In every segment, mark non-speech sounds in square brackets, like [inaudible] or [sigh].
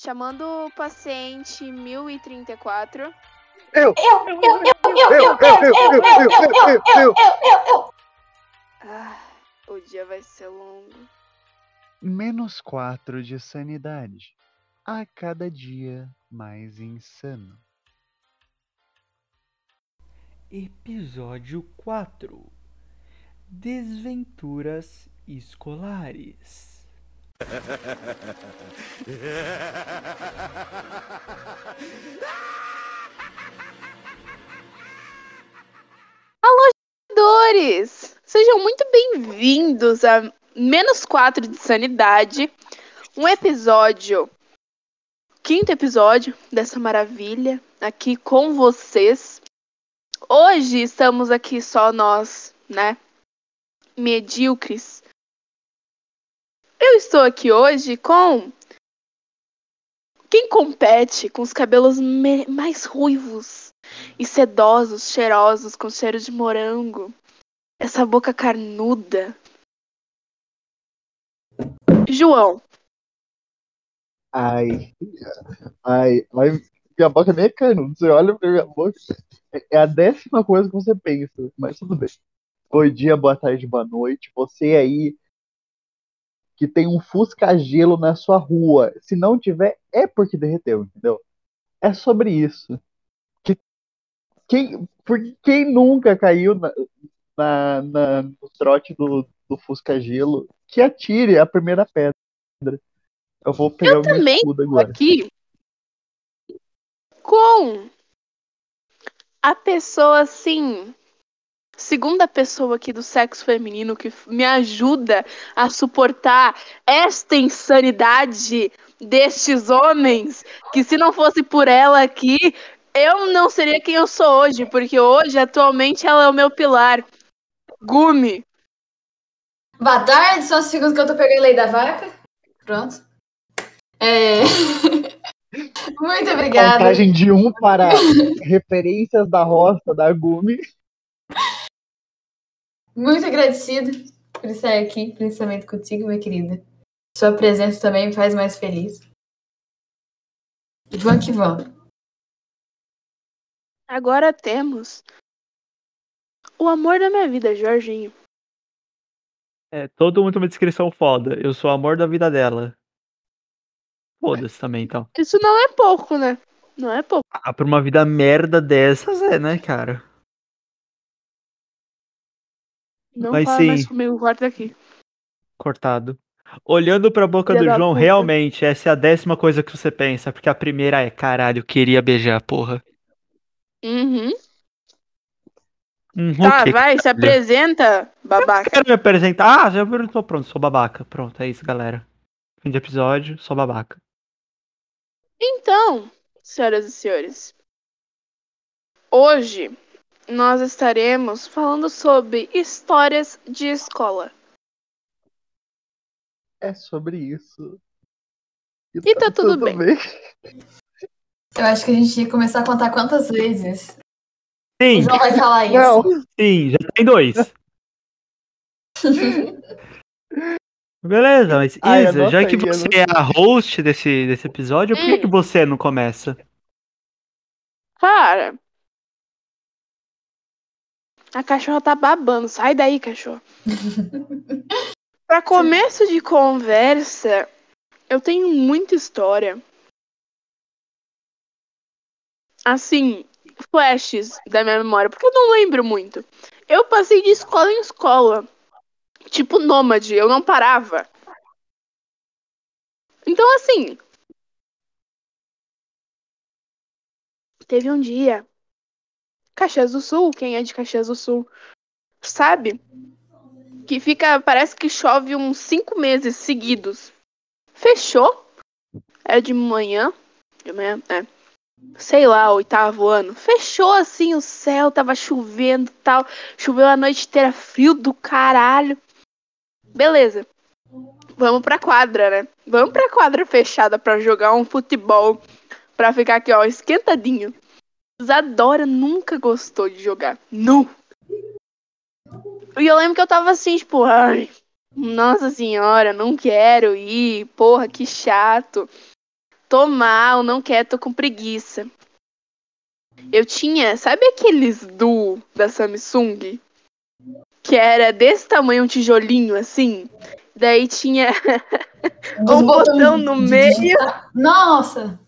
Chamando o paciente 1034. Eu! Eu, eu, eu, eu, eu, eu, eu, eu, eu, eu, eu, eu. Ah, o dia vai ser longo. Menos 4 de sanidade. A cada dia mais insano. Episódio 4 Desventuras escolares. [laughs] Dores! Sejam muito bem-vindos a Menos 4 de Sanidade. Um episódio, quinto episódio dessa maravilha, aqui com vocês. Hoje estamos aqui só nós, né? Medíocres. Eu estou aqui hoje com quem compete com os cabelos mais ruivos e sedosos, cheirosos, com cheiro de morango. Essa boca carnuda. João, Ai. Ai. Minha boca nem é canudo. Você olha pra minha boca. é- É a décima coisa que você pensa. Mas tudo bem. Bom dia, boa tarde, boa noite. Você aí que tem um fusca-gelo na sua rua. Se não tiver, é porque derreteu, entendeu? É sobre isso. Que, quem, porque quem nunca caiu na, na, na- no trote do, do fusca-gelo, que atire a primeira pedra. Eu vou pegar Eu o também escudo agora. aqui com a pessoa assim, segunda pessoa aqui do sexo feminino que me ajuda a suportar esta insanidade destes homens, que se não fosse por ela aqui, eu não seria quem eu sou hoje, porque hoje, atualmente, ela é o meu pilar. Gumi. Boa tarde, são os segundos que eu tô pegando lei da vaca. Pronto. É... [laughs] Muito obrigada. Contagem de um para referências da roça da Gumi. Muito agradecida por estar aqui, principalmente contigo, minha querida. Sua presença também me faz mais feliz. E vamos que vamos. Agora temos o amor da minha vida, Jorginho. É, todo mundo tem uma descrição foda. Eu sou o amor da vida dela. Foda-se também, então. Isso não é pouco, né? Não é pouco. Ah, pra uma vida merda dessas, é, né, cara? Não Mas fala sim. mais comigo, corta aqui. Cortado. Olhando pra boca Filha do da João, puta. realmente, essa é a décima coisa que você pensa. Porque a primeira é, caralho, queria beijar, porra. Uhum. Uhum, Tá, o quê? vai, se apresenta, babaca. Quero me apresentar. Ah, já perguntou, pronto, sou babaca. Pronto, é isso, galera. Fim de episódio, sou babaca. Então, senhoras e senhores, hoje nós estaremos falando sobre histórias de escola. É sobre isso. E tá tudo bem. Eu acho que a gente que começar a contar quantas vezes Sim, o João vai falar isso. Não, sim, já tem dois. [laughs] Beleza, mas Ai, Isa, já que você é a host desse, desse episódio, por que, Hum. que você não começa? Cara, a cachorra tá babando. Sai daí, cachorro. [laughs] Pra começo de conversa, eu tenho muita história. Assim, flashes da minha memória, porque eu não lembro muito. Eu passei de escola em escola. Tipo nômade, eu não parava. Então, assim. Teve um dia. Caxias do Sul, quem é de Caxias do Sul sabe que fica, parece que chove uns cinco meses seguidos. Fechou. Era de manhã, de manhã, é. Sei lá, oitavo ano. Fechou assim o céu, tava chovendo, tal. Choveu a noite inteira, frio do caralho. Beleza. Vamos pra quadra, né? Vamos pra quadra fechada pra jogar um futebol. Pra ficar aqui, ó, esquentadinho. Isadora nunca gostou de jogar. Não. E eu lembro que eu tava assim, tipo, ai, nossa senhora, não quero ir, porra, que chato. Tô mal, não quero, tô com preguiça. Eu tinha, sabe aqueles do da Samsung? Que era desse tamanho, um tijolinho assim? Daí tinha [laughs] um botão no meio. Nossa!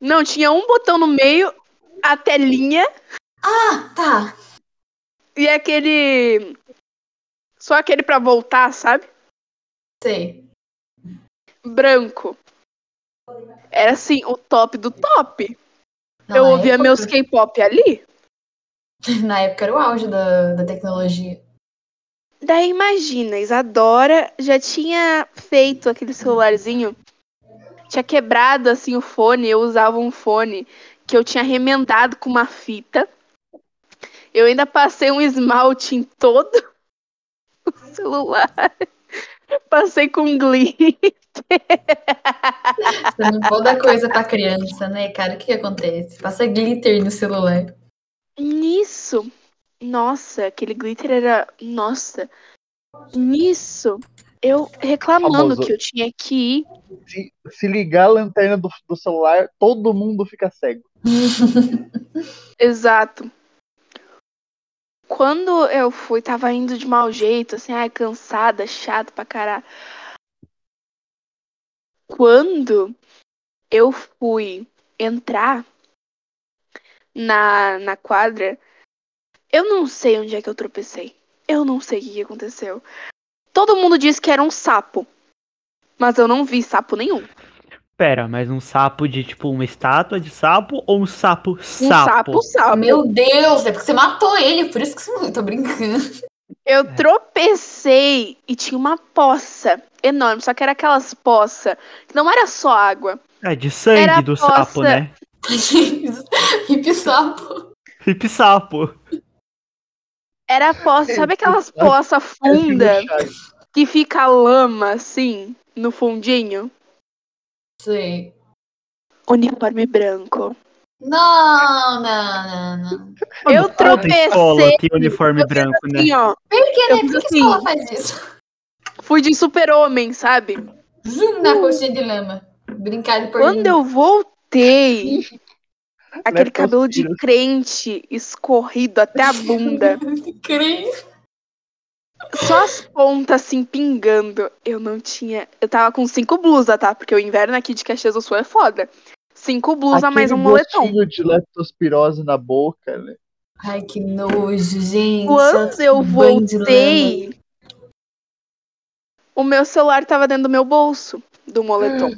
Não, tinha um botão no meio, a telinha Ah, tá. e aquele. Só aquele pra voltar, sabe? Sei. Branco. Era assim, o top do top. Na eu ouvia época- meus K-pop ali. [laughs] Na época era o auge da, da tecnologia. Daí imagina, Isadora já tinha feito aquele celularzinho, tinha quebrado assim o fone, eu usava um fone que eu tinha remendado com uma fita. Eu ainda passei um esmalte em todo [laughs] o celular. Passei com glitter. Você não pode dar coisa pra criança, né, cara? O que, que acontece? Passa glitter no celular. Nisso, nossa, aquele glitter era, nossa. Nisso, eu reclamando Famoso. que eu tinha que ir Se, se ligar a lanterna do, do celular, todo mundo fica cego. [laughs] Exato. Quando eu fui, tava indo de mau jeito, assim, ai, cansada, chato pra caralho. Quando eu fui entrar na, na quadra, eu não sei onde é que eu tropecei. Eu não sei o que, que aconteceu. Todo mundo disse que era um sapo. Mas eu não vi sapo nenhum. Pera, mas um sapo de tipo uma estátua de sapo ou um sapo Um sapo? sapo, sapo. Meu Deus, é porque você matou ele, por isso que você não. Tô brincando. Eu tropecei e tinha uma poça enorme, só que era aquelas poças que não era só água. É de sangue Era do poça. sapo, né? [laughs] Hip sapo. Hip sapo. Era poça, [laughs] sabe aquelas poças fundas que fica lama assim no fundinho? Sei. Uniforme branco. Não, não, não, não. Eu tropecei. tem uniforme branco, né? Assim, ó, Por que, Eu né? Por que a assim. escola faz isso? fui de super-homem, sabe? Zoom na coxinha de lama. Brincar de Quando eu voltei, [laughs] aquele cabelo de crente escorrido até a bunda. [laughs] Crente. Só as pontas assim pingando. Eu não tinha. Eu tava com cinco blusas, tá? Porque o inverno aqui de Caxias do Sul é foda. Cinco blusas mais um moletom. gostinho de leptospirose na boca, né? Ai, que nojo, gente. Quando eu voltei, o meu celular tava dentro do meu bolso do moletom.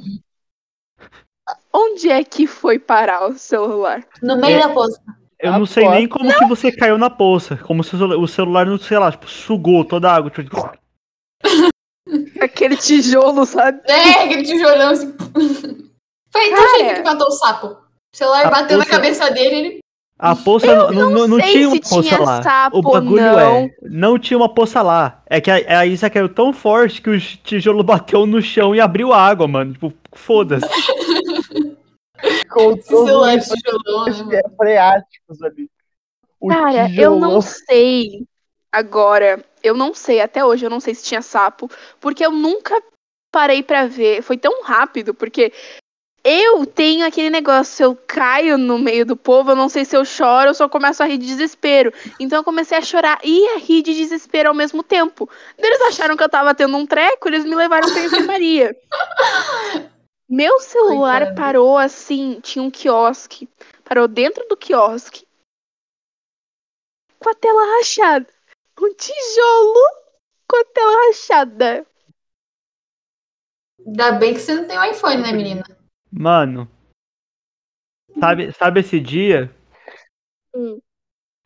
Onde é que foi parar o celular? No meio É. da poça. Eu não Ah, sei pô. nem como que você caiu na poça. Como se o celu- o celular, não sei lá, tipo, sugou toda a água. Tipo, [laughs] Aquele tijolo, sabe? É, aquele tijolão assim. Foi então Cara. gente que matou o sapo. O celular A bateu na poça- cabeça dele ele. a poça não, não, não, não tinha uma poça tinha lá. sapo o bagulho não. é, não tinha uma poça lá. É que a, a Isa caiu tão forte que o tijolo bateu no chão e abriu a água, mano. Tipo, foda-se. [laughs] De tijolão, né, mano? [laughs] freáticos ali. O Cara, eu tijolão. não sei agora. Eu não sei, até hoje eu não sei se tinha sapo, porque eu nunca parei pra ver. Foi tão rápido, porque eu tenho aquele negócio, se eu caio no meio do povo, eu não sei se eu choro ou se eu começo a rir de desespero. Então eu comecei a chorar e a rir de desespero ao mesmo tempo. Eles acharam que eu tava tendo um treco, eles me levaram pra enfermaria. [laughs] Meu celular Coitada. parou assim, tinha um quiosque. Parou dentro do quiosque. Com a tela rachada. Um tijolo com a tela rachada. Ainda bem que você não tem um iPhone, né, menina? Mano. Sabe, sabe esse dia? Hum.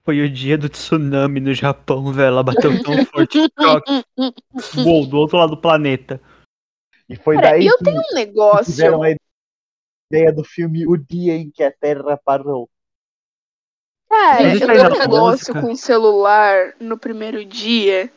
Foi o dia do tsunami no Japão, velho. Ela bateu tão [laughs] forte. Uou, do outro lado do planeta. E foi Cara, daí eu que tenho um tiveram negócio. a ideia do filme O Dia em que a Terra Parou. Cara, eu tenho um negócio música. com o celular no primeiro dia.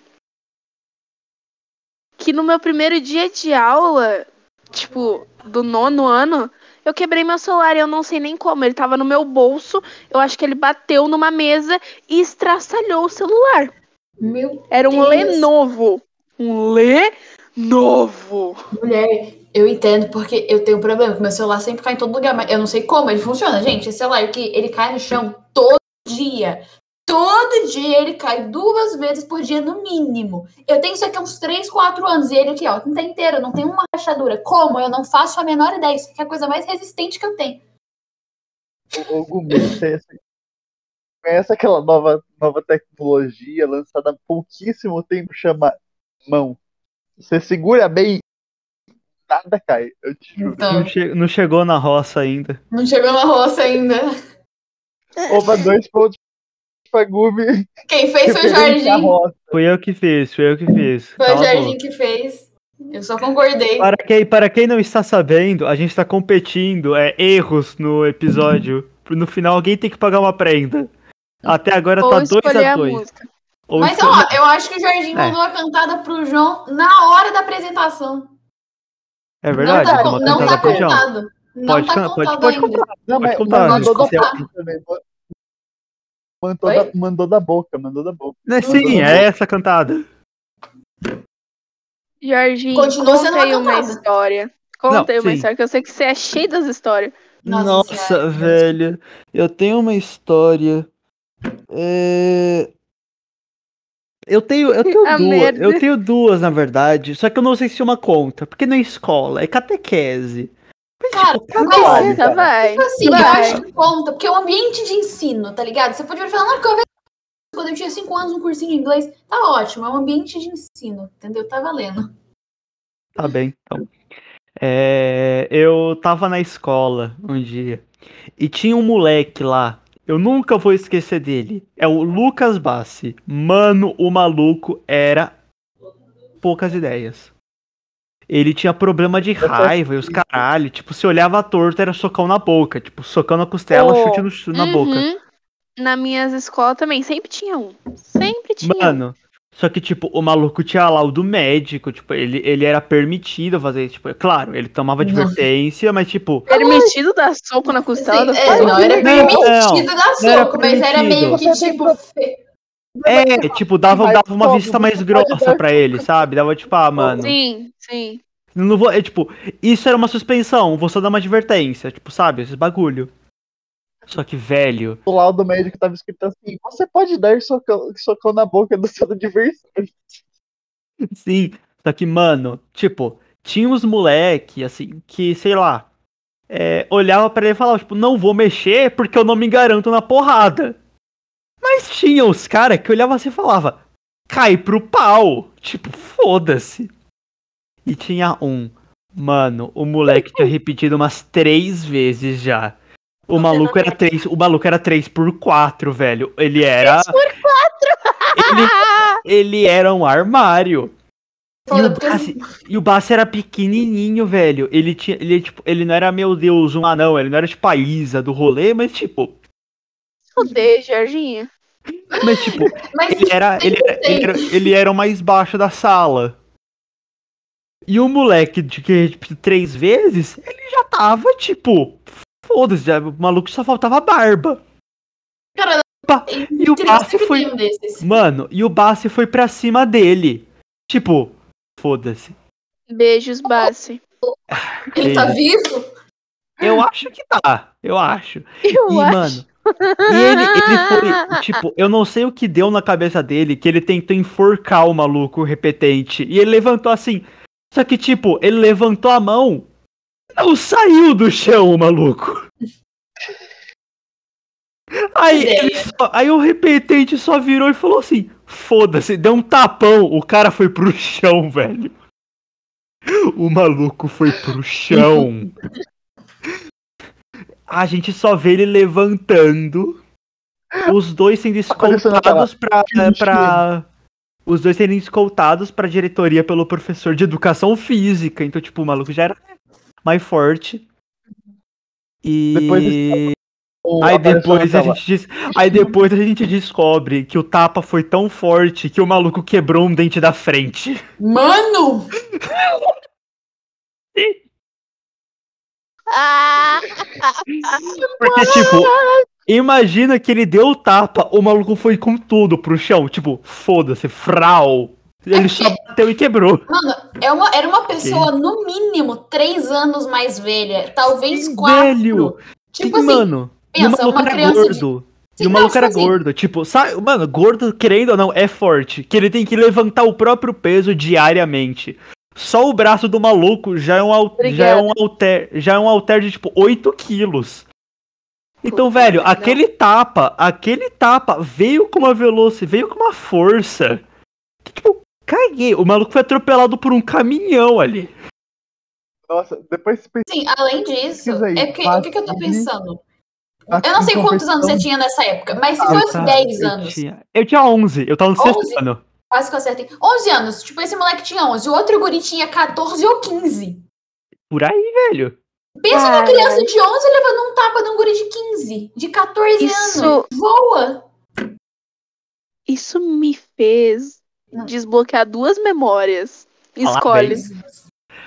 Que no meu primeiro dia de aula, tipo, do nono ano, eu quebrei meu celular e eu não sei nem como. Ele tava no meu bolso, eu acho que ele bateu numa mesa e estraçalhou o celular. Meu Era um Deus. Lenovo. Um Lenovo. Mulher. Eu entendo, porque eu tenho um problema, que meu celular sempre cai em todo lugar, mas eu não sei como ele funciona, gente. Esse celular aqui, ele cai no chão todo dia. Todo dia ele cai duas vezes por dia, no mínimo. Eu tenho isso aqui há uns 3, 4 anos, e ele aqui, ó, não tá inteiro, não tem uma rachadura. Como? Eu não faço a menor ideia. Isso aqui é a coisa mais resistente que eu tenho. Ô, Gumi, você você conhece aquela nova, nova tecnologia lançada há pouquíssimo tempo, chama mão. Você segura bem, nada cai. Eu te juro. Então, Não, che- não chegou na roça ainda. não chegou na roça ainda. Opa, dois pontos pra Gumi. Quem fez foi o Jardim. Foi eu que fiz, foi eu que fiz. Foi o Cala a Jardim que fez. Eu só concordei. Para quem, para quem não está sabendo, a gente está competindo é, erros no episódio. No final alguém tem que pagar uma prenda. Até agora Ou tá 2 escolher a a 2 música. Ou Mas, ó, eu acho que o Jardim É. mandou a cantada pro João na hora da apresentação. É verdade? não tá, não tá contado. Não Pode, tá contado pode, pode ainda. contar. Não, contar, mandou pode da contar. Mandou Oi? da, mandou da boca, mandou da boca. Né, Sim, é essa cantada. Jorginho, Continua aí uma uma história. Não, aí uma sim. história, que eu sei que você é cheio das histórias. Nossa Nossa, velho. Eu tenho uma história. É... Eu tenho, eu tenho [laughs] A duas. merda. Eu tenho duas, na verdade. Só que eu não sei se uma conta. Porque não é escola, é catequese. Mas, Cara, tipo, mas- Tá, cara. vai. Tipo assim, eu vai. acho que conta, porque é um ambiente de ensino, tá ligado? Você pode falar, não, porque eu vi quando eu tinha 5 anos um cursinho de inglês. Tá ótimo, é um ambiente de ensino, entendeu? Tá valendo. Tá bem, então. É, eu tava na escola um dia e tinha um moleque lá. Eu nunca vou esquecer dele. É o Lucas Bassi. Mano, o maluco era poucas ideias. Ele tinha problema de raiva e os caralho. Tipo, se olhava torto, era socão na boca. Tipo, socão na costela, Oh, chute no, na boca. Uhum. Na minhas escolas também, sempre tinha um. Sempre tinha. um. Só que, tipo, o maluco tinha laudo médico, tipo, ele, ele era permitido fazer isso. Tipo, é claro, ele tomava Não. advertência, mas, tipo, Permitido dar soco na costela Assim, das é, não era Não, permitido dar não era soco, mas era meio que tem tipo. é, tipo, dava, dava uma vista mais grossa dar pra ele, sabe? Dava, tipo, ah, mano, Sim, sim. não vou, é, tipo, isso era uma suspensão, vou só dar uma advertência, tipo, sabe? Esses bagulho. Só que, velho, Do lado do médico tava escrito assim: você pode dar socão, socão na boca do seu adversário. [laughs] Sim, só que, mano, tipo, tinha uns moleque, assim, que, sei lá, é, olhava pra ele e falava, tipo, não vou mexer porque eu não me garanto na porrada. Mas tinha os caras que olhavam assim e falava, cai pro pau. Tipo, foda-se. E tinha um, mano, o moleque tinha repetido umas três vezes já. O maluco era três, o maluco era 3 por 4 velho. Ele era. Ele, ele era um armário. E o, Bassi, e o Bassi era pequenininho, velho. Ele tinha, ele tipo, ele não era meu Deus, um anão, ele não era tipo a Isa do rolê, mas tipo, Fudei, Jorginho. mas tipo, Mas ele era, ele era, ele era, ele era o mais baixo da sala. E o moleque de que repetiu três vezes, ele já tava tipo, foda-se, já- o maluco só faltava barba. Cara, E o Bassi foi, um desses. mano, e o Bassi foi pra cima dele. Tipo, foda-se. Beijos, Bassi. Ele tá vivo? Eu acho que tá, eu acho. Eu E, acho. mano, e ele, ele foi, tipo, eu não sei o que deu na cabeça dele, que ele tentou enforcar o maluco repetente. E ele levantou assim. Só que, tipo, ele levantou a mão, não saiu do chão o maluco. Aí, só- aí o repetente só virou e falou assim: foda-se, deu um tapão. O cara foi pro chão, velho. O maluco foi pro chão. A gente só vê ele levantando. Os dois sendo tela. escoltados pra, pra. Os dois sendo escoltados pra diretoria pelo professor de educação física. Então, tipo, o maluco já era mais forte. E. Depois Aí depois, a gente aí depois a gente descobre que o tapa foi tão forte que o maluco quebrou um dente da frente. Mano! Ah, [laughs] Porque, tipo, imagina que ele deu o tapa, o maluco foi com tudo pro chão. Tipo, foda-se, frau. Ele só bateu e quebrou. Mano, é uma, era uma pessoa, no mínimo, três anos mais velha. Talvez Sim, quatro. velho. Tipo Sim, assim, mano. Pensa, uma criança gordo. E o maluco era assim, gordo. Tipo, sabe, mano, gordo, querendo ou não, é forte. Que ele tem que levantar o próprio peso diariamente. Só o braço do maluco já é um, já é um alter, já é um alter de tipo 8 quilos. Então, Puta velho, aquele tapa, aquele tapa veio com uma velocidade, veio com uma força. Que, tipo, caguei. O maluco foi atropelado por um caminhão ali. Nossa, depois você pensa Sim, além disso, aí, é que, o que, que eu tô pensando? Eu não sei quantos anos você tinha nessa época, mas se Ah, fosse tá. 10 Eu anos, tinha, eu tinha 11, eu tava no 11? sexto ano. quase que eu acertei. 11 anos, tipo, esse moleque tinha 11, o outro guri tinha 14 ou 15. Por aí, velho. Pensa numa criança de 11 levando um tapa de um guri de 15, de 14 Isso- anos. Voa! Isso me fez. Desbloquear duas memórias. Escolhe.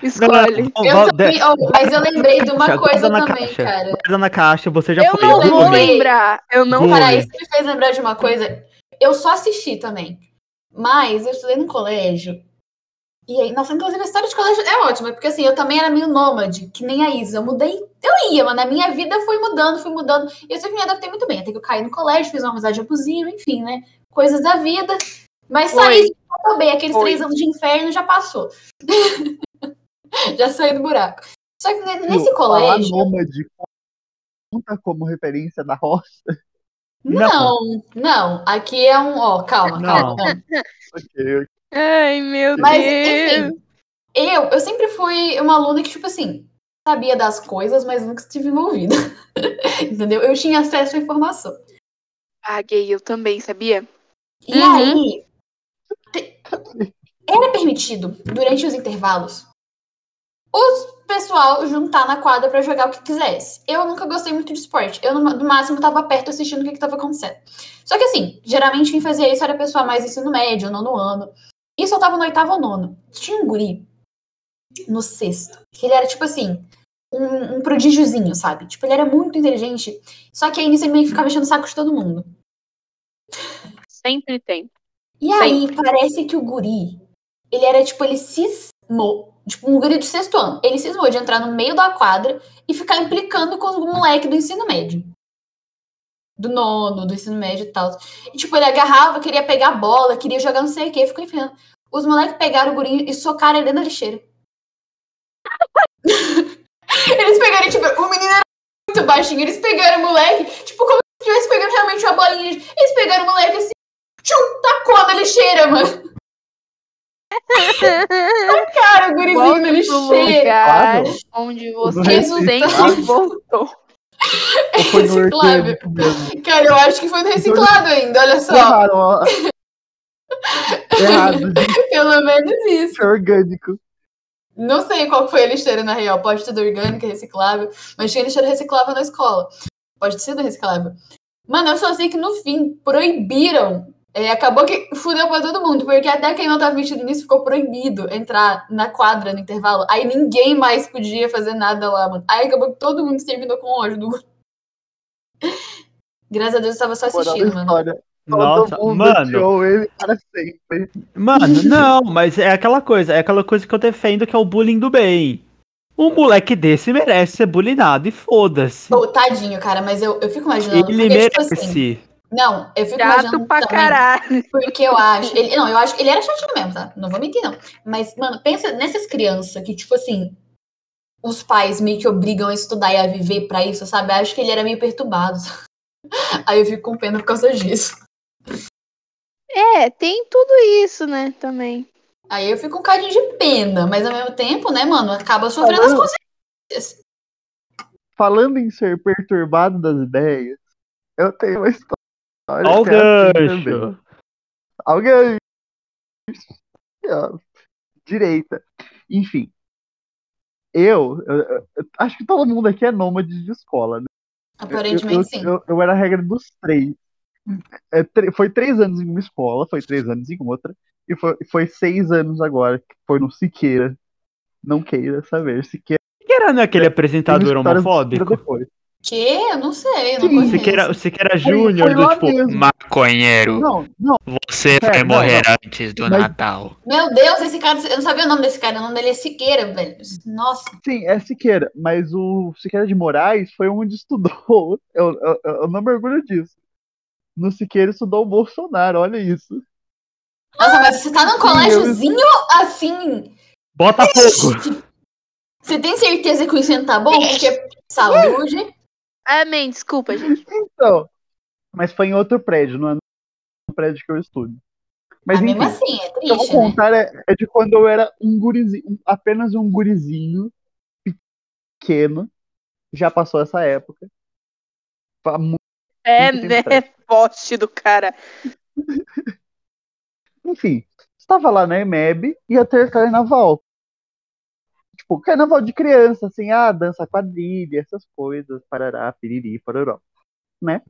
Escolhe. Não, Eu não, também, oh, mas eu lembrei de uma coisa na também, caixa. cara. Guarda na caixa, você já Eu foi. não eu vou também. lembrar. Eu não vou. Cara, isso me fez lembrar de uma coisa. Eu só assisti também. Mas eu estudei no colégio. E aí, nossa, inclusive a história de colégio é ótima, porque assim, eu também era meio nômade, que nem a Isa. Eu mudei, eu ia, mano. A minha vida foi mudando, foi mudando. E eu sempre me adaptei muito bem. Até que eu caí no colégio, fiz uma amizade abusiva, enfim, né? Coisas da vida. Mas Foi. saí, tô bem. Aqueles Foi. três anos de inferno já passou. [laughs] já saí do buraco. Só que ne- nesse falar colégio. nômade conta como referência da roça. Não, não. Aqui é um. Ó, calma, calma. Não. Ok, Ai, meu Mas, Deus. enfim, eu, eu sempre fui uma aluna que, tipo assim, sabia das coisas, mas nunca estive envolvida. [laughs] Entendeu? Eu tinha acesso à informação. Ah, gay, eu também, sabia? E Uhum. aí, era permitido, durante os intervalos, o pessoal juntar na quadra pra jogar o que quisesse. Eu nunca gostei muito de esporte. Eu, no, máximo, tava perto assistindo o que, que tava acontecendo. Só que, assim, geralmente quem fazia isso era pessoal mais ensino médio, nono ano. Isso eu tava no oitavo ou nono. Tinha um guri no sexto, que ele era, tipo assim, um, um prodígiozinho, sabe? Tipo, ele era muito inteligente. Só que aí nisso ele meio que ficava enchendo o saco de todo mundo. Sempre tem. E aí, parece que o guri, ele era tipo, ele cismou, tipo, um guri de sexto ano, ele cismou de entrar no meio da quadra e ficar implicando com os moleques do ensino médio. Do nono, do ensino médio e tal. E, tipo, ele agarrava, queria pegar a bola, queria jogar não sei o que, ficou enfiando. Os moleques pegaram o guri e socaram ele dentro da lixeira. [laughs] eles pegaram, tipo, o menino era muito baixinho, eles pegaram o moleque, tipo, como se estivesse pegando realmente uma bolinha. Eles pegaram o moleque assim, tchum, tacou na lixeira, mano. [laughs] Cara, o gurizinho Volte na lixeira. onde você reciclável. sempre voltou. [laughs] No Reciclável. orgânico? Cara, eu acho que foi no reciclado ainda, olha só. Erraram, ó. [laughs] Errado. Pelo menos isso. É orgânico. Não sei qual foi a lixeira, na real. Pode ter do orgânica, reciclável. Mas tinha lixeira reciclável na escola. Pode ser do reciclável. Mano, eu só sei que no fim proibiram. É, acabou que fudeu pra todo mundo, porque até quem não tava metido nisso ficou proibido entrar na quadra no intervalo. Aí ninguém mais podia fazer nada lá, mano. Aí acabou que todo mundo terminou com ódio do. Graças a Deus eu tava só assistindo, mano. história. Nossa, mano. ele para sempre. Mano, não, mas é aquela coisa, é aquela coisa que eu defendo que é o bullying do bem. Um moleque desse merece ser bullyingado e foda-se. Ô, tadinho, cara, mas eu, eu fico imaginando. Ele porque, tipo merece. assim, não, eu fico Chato imaginando pra também, caralho. Porque eu acho. Ele, não, eu acho que ele era chatinho mesmo, tá? Não vou mentir, não. Mas, mano, pensa nessas crianças que, tipo assim, os pais meio que obrigam a estudar e a viver pra isso, sabe? Eu acho que ele era meio perturbado. [laughs] Aí eu fico com pena por causa disso. É, tem tudo isso, né, também. Aí eu fico com um cadinho de pena, mas ao mesmo tempo, né, mano, acaba sofrendo as Falando- consequências. Falando em ser perturbado das ideias, eu tenho uma história. Olha o é gancho. Alguém. Direita. Enfim. Eu, eu- eu- acho que todo mundo aqui é nômade de escola, né? Aparentemente, eu, sim. Eu, eu era a regra dos três. Hum. É, foi três anos em uma escola, foi três anos em outra, e foi, foi seis anos agora, que foi no Siqueira. Não queira saber, Siqueira Que era não é aquele uma apresentador Siqueira homofóbico? depois. Que? Eu não sei, eu não Sim. conheço. Siqueira, Siqueira Foi- Júnior, do tipo, mesmo. Maconheiro, Não, não, você É, vai não, morrer antes do Mas- Natal. Meu Deus, esse cara. Eu não sabia o nome desse cara. O nome dele é Siqueira, velho. Nossa. sim, é Siqueira, mas o Siqueira de Moraes foi onde estudou. [laughs] Eu, eu, eu não me orgulho disso. No Siqueira estudou o Bolsonaro, olha isso. Nossa, mas você tá num colégiozinho assim. Botafogo. Você tem certeza que o ensino tá bom? Porque saúde. Amém, desculpa, gente. Então, mas foi em outro prédio, não é no prédio que eu estudo. Mas mesmo enfim, assim, é o que eu vou triste, né? contar é, é de quando eu era um gurizinho, um- apenas um gurizinho pequeno. Já passou essa época. Fa- mu- É, Muito né? Poste [laughs] do cara. [laughs] Enfim, estava lá na EMEB, ia ter carnaval. Tipo, carnaval de criança, assim, ah, dança quadrilha, essas coisas, parará, piriri, pororó, né?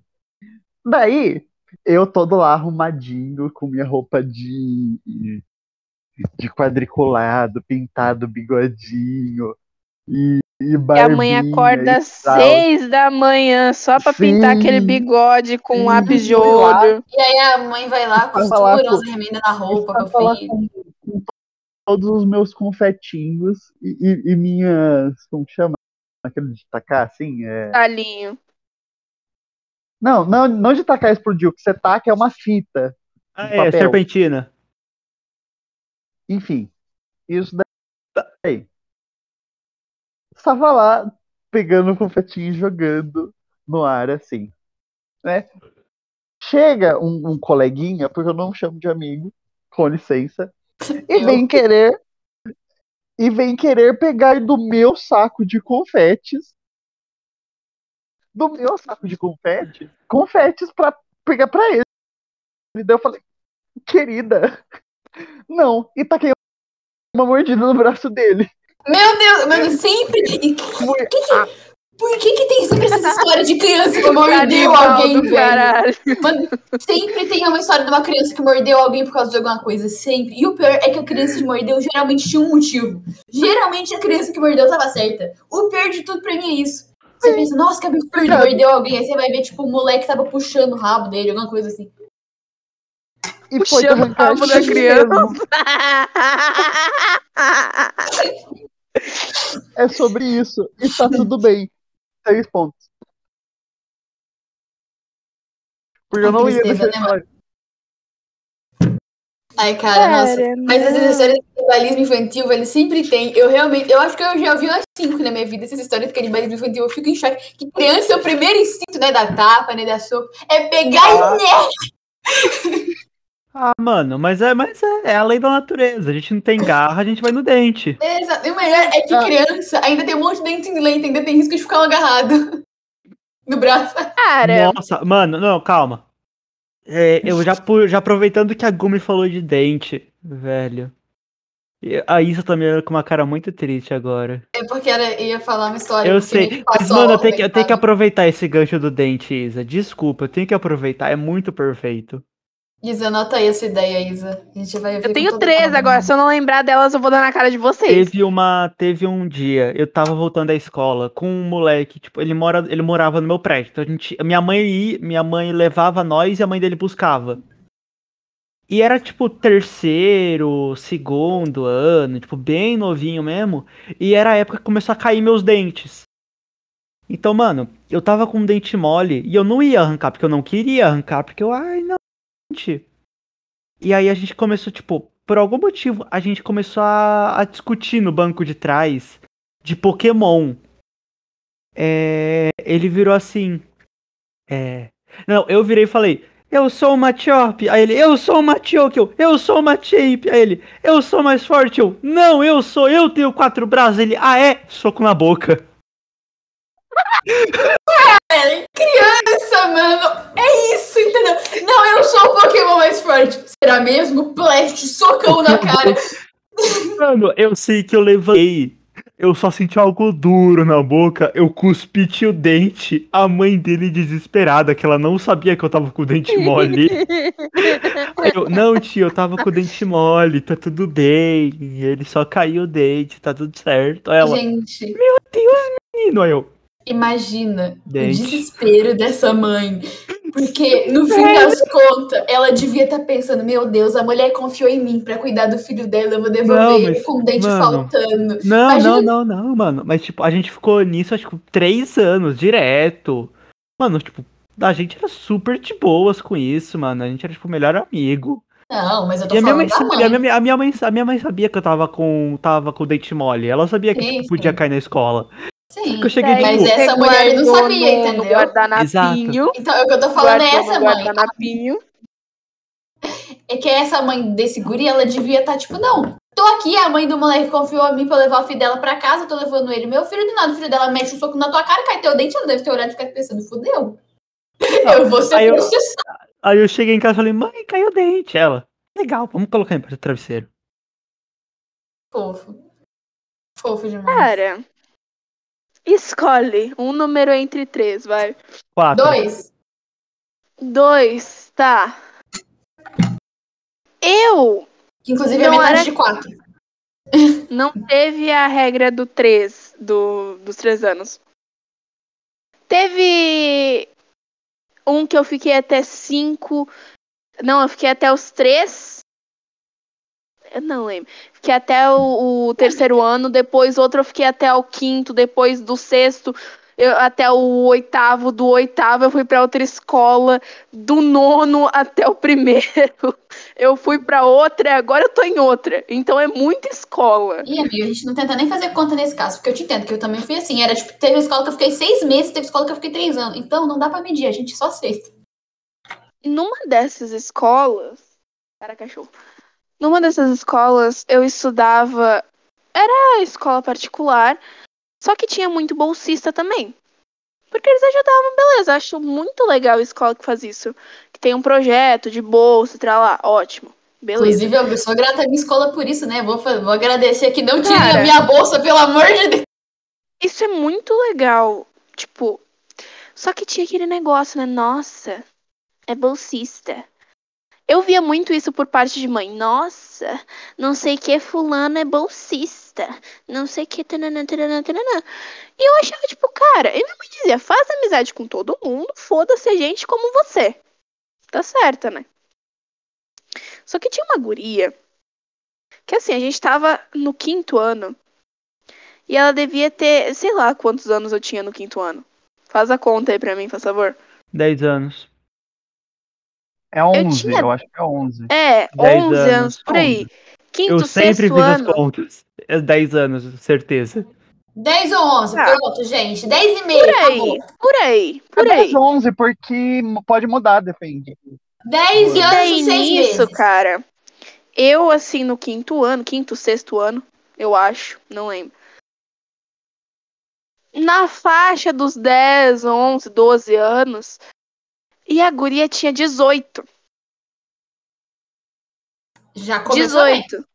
Daí, eu todo lá arrumadinho, com minha roupa de, de quadriculado, pintado, bigodinho, e, e E a mãe acorda às seis da manhã só pra pintar Sim. aquele bigode com Sim, lápis de olho. E aí a mãe vai lá, costura com- umas remendas na roupa pro filho. com todos os meus confetinhos e, e- e minhas. Como que chama? Aquele de tacar assim? É... Talinho. Não, não, não de tacar explodiu. O que você taca é uma fita. Ah, é, papel. serpentina. Enfim, isso daí. Estava lá pegando o confetinho e jogando no ar assim, né? Chega um, um coleguinha, porque eu não chamo de amigo, com licença, e vem querer e vem querer pegar do meu saco de confetes do meu saco de confetes confetes pra pegar pra ele. E daí eu falei, querida, não, e taquei uma mordida no braço dele. Meu Deus, mano, sempre. E que- Foi- por que que tem sempre essas histórias de criança que [laughs] mordeu alguém, do velho? caralho. Mano, sempre tem uma história de uma criança que mordeu alguém por causa de alguma coisa, sempre. E o pior é que a criança que mordeu geralmente tinha um motivo. Geralmente a criança que mordeu tava certa. O pior de tudo pra mim é isso. Você pensa, nossa, que absurdo, mordeu alguém. Aí você vai ver, tipo, o moleque tava puxando o rabo dele, alguma coisa assim. E foi Puxando o rabo da criança. [laughs] [laughs] É sobre isso. E tá tudo bem. Três pontos. Porque eu não ia deixar né, falar. Ai, cara, nossa. Mas essas histórias de canibalismo infantil, velho, sempre tem. Eu realmente, eu acho que eu já ouvi umas cinco na minha vida, essas histórias de canibalismo infantil. Eu fico em choque. Que criança é o primeiro instinto, né, da tapa, né, da sopa, é pegar Ah. e né? [laughs] Ah, mano, mas é, mas é, é a lei da natureza. A gente não tem garra, a gente vai no dente. Exato. E o melhor é que Ah. criança ainda tem um monte de dente de leite, ainda tem risco de ficar um agarrado [laughs] no braço. Cara, Nossa, mano, não, calma. É, eu já, já aproveitando que a Gumi falou de dente, velho. A Isa também era com uma cara muito triste agora. É porque ela ia falar uma história. Eu sei. Mas, mano, eu tenho, que, eu tenho que aproveitar esse gancho do dente, Isa. Desculpa, eu tenho que aproveitar. É muito perfeito. Isa, anota aí essa ideia, Isa. A gente vai ver eu tenho três agora. Se eu não lembrar delas, eu vou dar na cara de vocês. Teve uma, teve um dia, eu tava voltando da escola com um moleque, tipo, ele mora, ele morava no meu prédio. Então a gente, minha mãe ia, minha mãe levava nós e a mãe dele buscava. E era tipo terceiro, segundo ano, tipo bem novinho mesmo, e era a época que começou a cair meus dentes. Então, mano, eu tava com um dente mole e eu não ia arrancar porque eu não queria arrancar, porque eu, ai, não. E aí a gente começou, tipo, por algum motivo, a gente começou a, a discutir no banco de trás de Pokémon. É, ele virou assim. É. Não, eu virei e falei, eu sou uma Chop. Aí ele, eu sou uma Chokyo, eu sou uma Champ. Aí ele, eu sou mais forte. Eu, não, eu sou, eu tenho quatro braços. Ele, ah é? Soco na boca. [laughs] É, criança, mano. É isso, entendeu? Não, eu sou o Pokémon mais forte. Será mesmo? Blast, socão na cara. [laughs] Mano, eu sei que eu levantei. Eu só senti algo duro na boca. Eu cuspi o dente. A mãe dele desesperada, que ela não sabia que eu tava com o dente mole. Aí [laughs] eu, não, tio, eu tava com o dente mole, tá tudo bem. Ele só caiu o dente, tá tudo certo. Aí ela, Gente, menino, aí eu. Imagina Dente. o desespero dessa mãe. Porque, no fim das contas, ela devia estar pensando: meu Deus, a mulher confiou em mim pra cuidar do filho dela, eu vou devolver Não, ele mas, com o dente mano, faltando. Não, Imagina- não, não, não, mano. Mas, tipo, a gente ficou nisso, acho que três anos, direto. Mano, tipo, a gente era super de boas com isso, mano. A gente era, tipo, o melhor amigo. Não, mas eu tô E a minha, falando mãe, sabia- mãe. a, minha, a, minha mãe, a minha mãe sabia que eu tava com, tava com o dente mole. Ela sabia que Sim, tipo, podia sim. cair na escola. Sim. que eu cheguei, Daí Mas essa mulher não sabia, no- entendeu? No guardanapinho. Então, o que eu tô falando é essa mãe. guardanapinho. É que essa mãe desse guri, ela devia estar tipo, não, tô aqui, a mãe do moleque confiou a mim pra levar o filho dela pra casa, tô levando ele. Meu filho do nada, o filho dela mexe o soco na tua cara, cai teu dente, ela deve ter olhado e ficar pensando, fudeu. Eu vou ser Aí eu-. Aí eu cheguei em casa e falei, mãe, caiu o dente. Ela, legal, vamos colocar embaixo do travesseiro. Fofo. Fofo demais. Cara, escolhe um número entre três, vai. Quatro. Dois. Dois, tá. Eu inclusive é Não metade era- de quatro. não teve a regra do três, do, dos três anos. Teve um que eu fiquei até cinco. Não, eu fiquei até os três. Eu não lembro. Fiquei até o, o terceiro ano, depois outro eu fiquei até o quinto, depois do sexto eu, até o oitavo, do oitavo eu fui pra outra escola, do nono até o primeiro [laughs] eu fui pra outra e agora eu tô em outra. Então é muita escola. E, amigo, a gente não tenta nem fazer conta nesse caso, porque eu te entendo que eu também fui assim. Era tipo, teve escola que eu fiquei seis meses, teve escola que eu fiquei três anos. Então não dá pra medir, a gente só aceita. Numa dessas escolas. Cara, cachorro. Numa dessas escolas, eu estudava. Era escola particular, só que tinha muito bolsista também. Porque eles ajudavam, beleza. Acho muito legal a escola que faz isso. Que tem um projeto de bolsa, tra lá. Ótimo. Beleza. Inclusive, eu sou grata à minha escola por isso, né? Vou, vou agradecer que não tirem a minha bolsa, pelo amor de Deus. Isso é muito legal. Tipo. Só que tinha aquele negócio, né? Nossa, é bolsista. Eu via muito isso por parte de mãe. Nossa, não sei que fulano é bolsista. Não sei que. Tanana, tanana, tanana. E eu achava, tipo, cara, e minha mãe dizia: faz amizade com todo mundo, foda-se a gente como você. Tá certa, né? Só que tinha uma guria. Que assim, a gente tava no quinto ano. E ela devia ter, sei lá quantos anos eu tinha no quinto ano. Faz a conta aí pra mim, por favor. Dez anos. É 11, eu, tinha- acho que é 11. É, Dez 11 anos. anos, por aí. Quinto, Eu sempre as ano. contas. É 10 anos, certeza. 10 ou 11, Tá. pronto, gente. 10 e meio, Por aí, acabou. por aí, por é aí. 11, porque pode mudar, depende. 10 E anos daí e 6 nisso, meses. cara, eu assim no quinto ano, quinto, sexto ano, eu acho, não lembro. Na faixa dos 10, 11, 12 anos, e a guria tinha 18. Já começou bem. 18.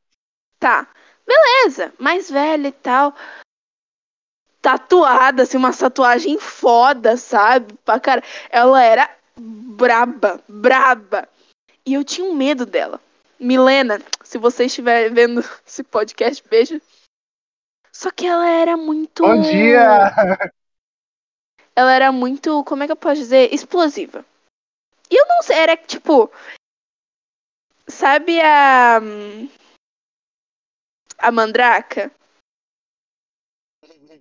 Tá. Beleza. Mais velha e tal. Tatuada, assim, uma tatuagem foda, sabe? Pra cara. Ela era braba, braba. E eu tinha um medo dela. Milena, se você estiver vendo [laughs] esse podcast, beijo. Só que ela era muito. Bom dia! Ela era muito, como é que eu posso dizer? Explosiva. E eu não sei, era tipo. Sabe a. A mandraca?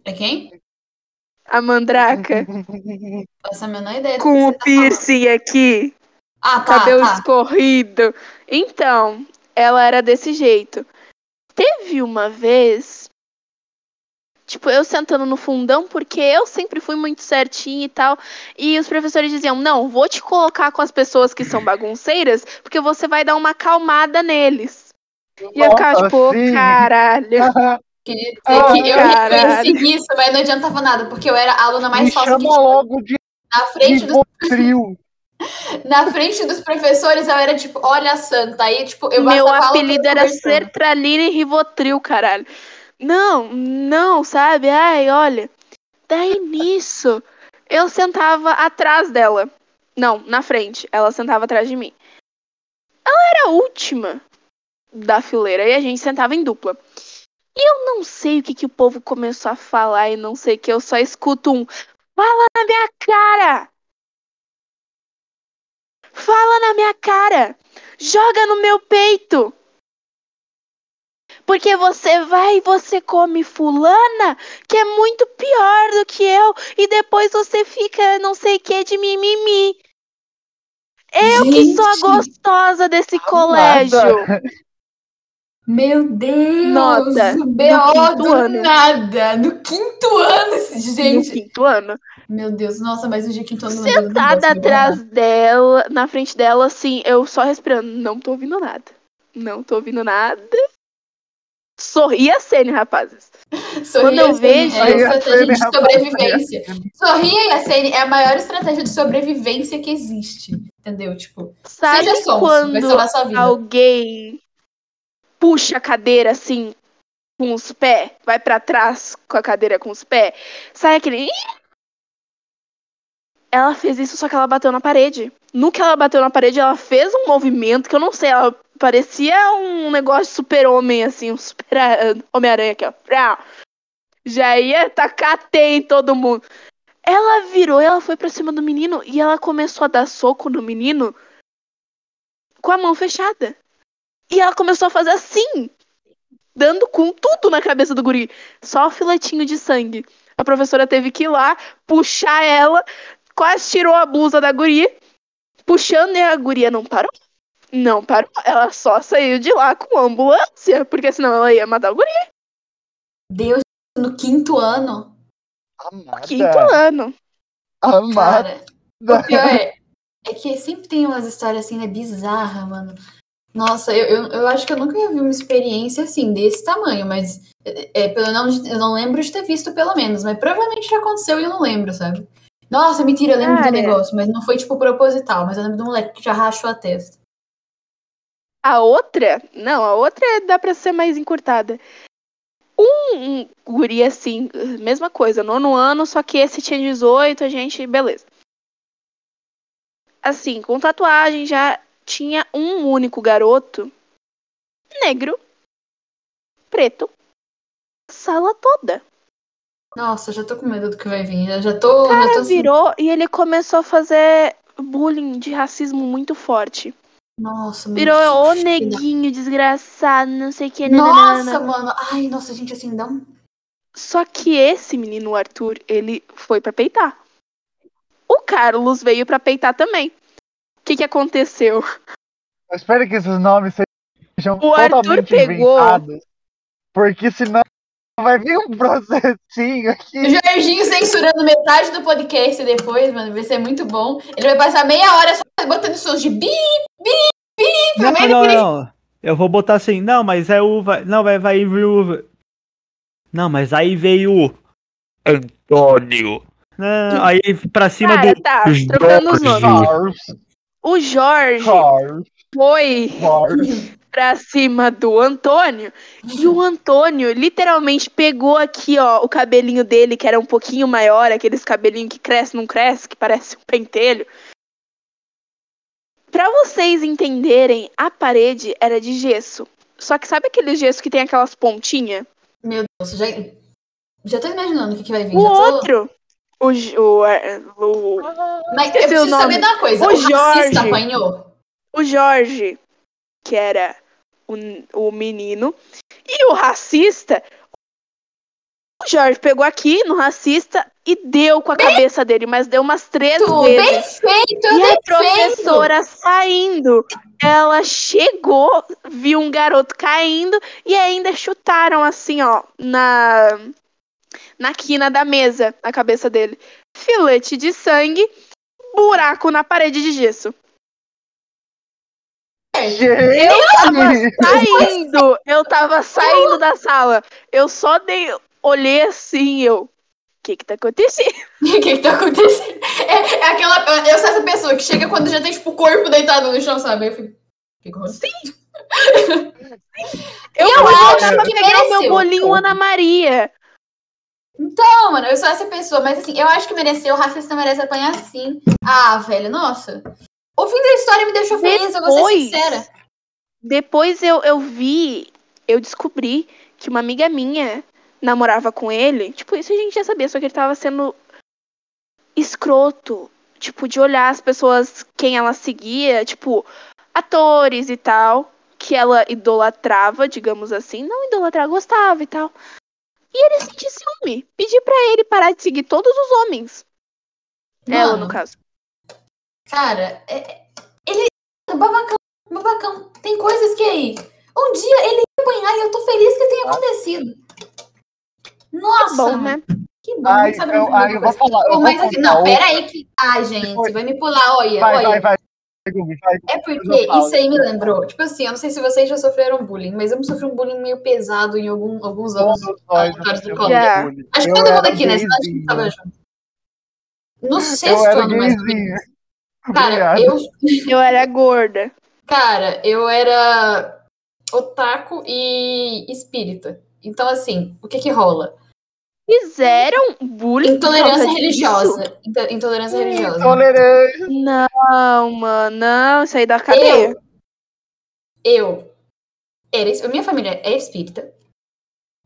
É quem? A mandraca [laughs] Faço a menor ideia com o tá piercing aqui. Ah, tá, cabelo tá. escorrido. Então, ela era desse jeito. Teve uma vez. Tipo, eu sentando no fundão, porque eu sempre fui muito certinha e tal. E os professores diziam: Não, vou te colocar com as pessoas que são bagunceiras, porque você vai dar uma acalmada neles. E eu ficava, tipo, "Ô, sim. caralho. Queria dizer Ah, que eu reconheci isso, mas não adiantava nada, porque eu era a aluna mais Me falsa que logo de Na frente, dos, Rivotril. [laughs] na frente dos professores, eu era tipo, olha a santa. Aí, tipo, eu Meu apelido era conversando. Sertralina e Rivotril, caralho. Não, não, sabe? Ai, olha. Daí nisso, eu sentava atrás dela. Não, na frente. Ela sentava atrás de mim. Ela era a última da fileira e a gente sentava em dupla. E eu não sei o que, que o povo começou a falar e não sei o que, eu só escuto um Fala na minha cara! Fala na minha cara! Joga no meu peito! Porque você vai e você come fulana, que é muito pior do que eu, e depois você fica não sei o que de mimimi. Eu que sou a Gente. gostosa desse colégio. Nada. Meu Deus! Nota, BO do ano. nada! No quinto ano, esse- No gente! quinto ano. Meu Deus, nossa, mas o de quinto ano... Sentada atrás dela, na frente dela, assim, eu só respirando. Não tô ouvindo nada. Não tô ouvindo nada. Sorri a cena, rapazes. Sorria Quando eu a Sene vejo- É a Sorria e a estratégia Sene, de sobrevivência. Sorria e a Sene é a maior estratégia de sobrevivência que existe. Entendeu? Tipo, Sabe seja sonso, quando salvar sua vida. alguém puxa a cadeira assim com os pés, vai pra trás com a cadeira com os pés, sai aquele. Ela fez isso, só que ela bateu na parede. No que ela bateu na parede, ela fez um movimento que eu não sei, ela parecia um negócio de super-homem, assim, um super Homem-Aranha aqui, ó. Já ia tacar teia em todo mundo. Ela virou, ela foi pra cima do menino e ela começou a dar soco no menino com a mão fechada. E ela começou a fazer assim, dando com tudo na cabeça do guri. Só o filetinho de sangue. A professora teve que ir lá, puxar ela, quase tirou a blusa da guria, puxando e a guria não parou. Não parou. Ela só saiu de lá com ambulância, porque senão ela ia matar o guri. Deus, no quinto ano, Amada. Quinto ano. Amada. cara. O pior é, é que sempre tem umas histórias assim, né, bizarra, mano. Nossa, eu, eu, eu acho que eu nunca vi uma experiência assim, desse tamanho, mas é, é, pelo não, eu não lembro de ter visto, pelo menos, mas provavelmente já aconteceu e eu não lembro, sabe? Nossa, mentira, eu lembro Cara. do negócio, mas não foi tipo proposital, mas eu lembro do moleque que já rachou a testa. A outra, não, a outra dá pra ser mais encurtada. Um, um guri assim, mesma coisa, nono ano, só que esse tinha 18, a gente, beleza. Assim, com tatuagem já tinha um único garoto negro, preto, sala toda. Nossa, já tô com medo do que vai vir. Já, já tô. O já tô cara assim, virou e ele começou a fazer bullying de racismo muito forte. Nossa, mano. Virou ô neguinho, desgraçado, não sei o que. Nossa, mano. Ai, nossa, gente, assim, dá um. Só que esse menino, o Arthur, ele foi pra peitar. O Carlos veio pra peitar também. O que que aconteceu? Eu espero que esses nomes sejam O Arthur totalmente pegou- inventados. Porque senão vai vir um processinho O aqui. Jorginho censurando metade do podcast depois, mano. Vai ser muito bom. Ele vai passar meia hora só botando sons de bi, bi, bi. Não, não, ele- não. Eu vou botar assim, não, mas é o. Não, vai, vai vir o. Não, mas aí veio o. Antônio. Não, aí pra cima Cara, do. tá, trocando os nomes. O Jorge Charles, foi Charles. Pra cima do Antônio. E o Antônio literalmente pegou aqui, ó, o cabelinho dele, que era um pouquinho maior, aqueles cabelinhos que cresce, não cresce, que parece um pentelho. Pra vocês entenderem, a parede era de gesso. Só que sabe aquele gesso que tem aquelas pontinhas? Meu Deus, já, já tô imaginando o que, que vai vir. O tô... outro, o, o, o, Mas eu preciso saber uma coisa. O O, Jorge. apanhou? o Jorge, que era o, o menino, e o racista, o Jorge pegou aqui no racista e deu com a cabeça dele, mas deu umas três Tu, vezes. bem feito, E a professora saindo, ela chegou, viu um garoto caindo e ainda chutaram assim, ó, na na quina da mesa, na cabeça dele. Filete de sangue, buraco na parede de gesso. Eu tava saindo, eu tava saindo da sala. Eu só dei, olhei assim, eu, o que que tá acontecendo? [laughs] O que que tá acontecendo? É, é aquela. Eu sou essa pessoa que chega quando já tem, tipo, o corpo deitado no chão, sabe? Eu fico. O que que aconteceu? [laughs] Eu, Eu acho que pegar o meu bolinho Ana Maria. Não, mano, eu sou essa pessoa, mas assim, eu acho que mereceu, o racista merece apanhar sim. Ah, velho, nossa. O fim da história me deixou feliz, eu vou ser Depois- sincera. Depois eu, eu vi, eu descobri que uma amiga minha namorava com ele. Tipo, isso a gente já sabia, só que ele tava sendo escroto, tipo, de olhar as pessoas, quem ela seguia, tipo, atores e tal, que ela idolatrava, digamos assim. Não idolatrava, gostava e tal. E ele sentia ciúme. Pedi pra ele parar de seguir todos os homens. Ela, Mano, no caso. Cara, é- ele. Babacão, babacão. Tem coisas que aí. Um dia ele ia apanhar e eu tô feliz que tenha acontecido. Nossa! Bom, né? Que bom, Ai, não sabe eu, ai, eu vou falar. Eu Pô, vou mas assim, não, outra. pera aí que. Ai, gente, vai me pular, olha, Vai, olha. vai, vai. É porque isso aí me lembrou. Tipo assim, eu não sei se vocês já sofreram bullying, mas eu me sofri um bullying meio pesado em algum- alguns anos. Todos nós aleatórios do bullying. Acho que Eu todo mundo aqui, né? Senão a gente gayzinho. tava junto. No sexto ano, mais ou menos. Cara, eu, Eu era gorda. Cara, eu era otaku e espírita. Então, assim, o que que rola? Fizeram bullying. Intolerância religiosa. Into- Intolerância religiosa. Intolerante. Não, mano, não, isso aí da cadeia. Eu, eu, era, minha família é espírita.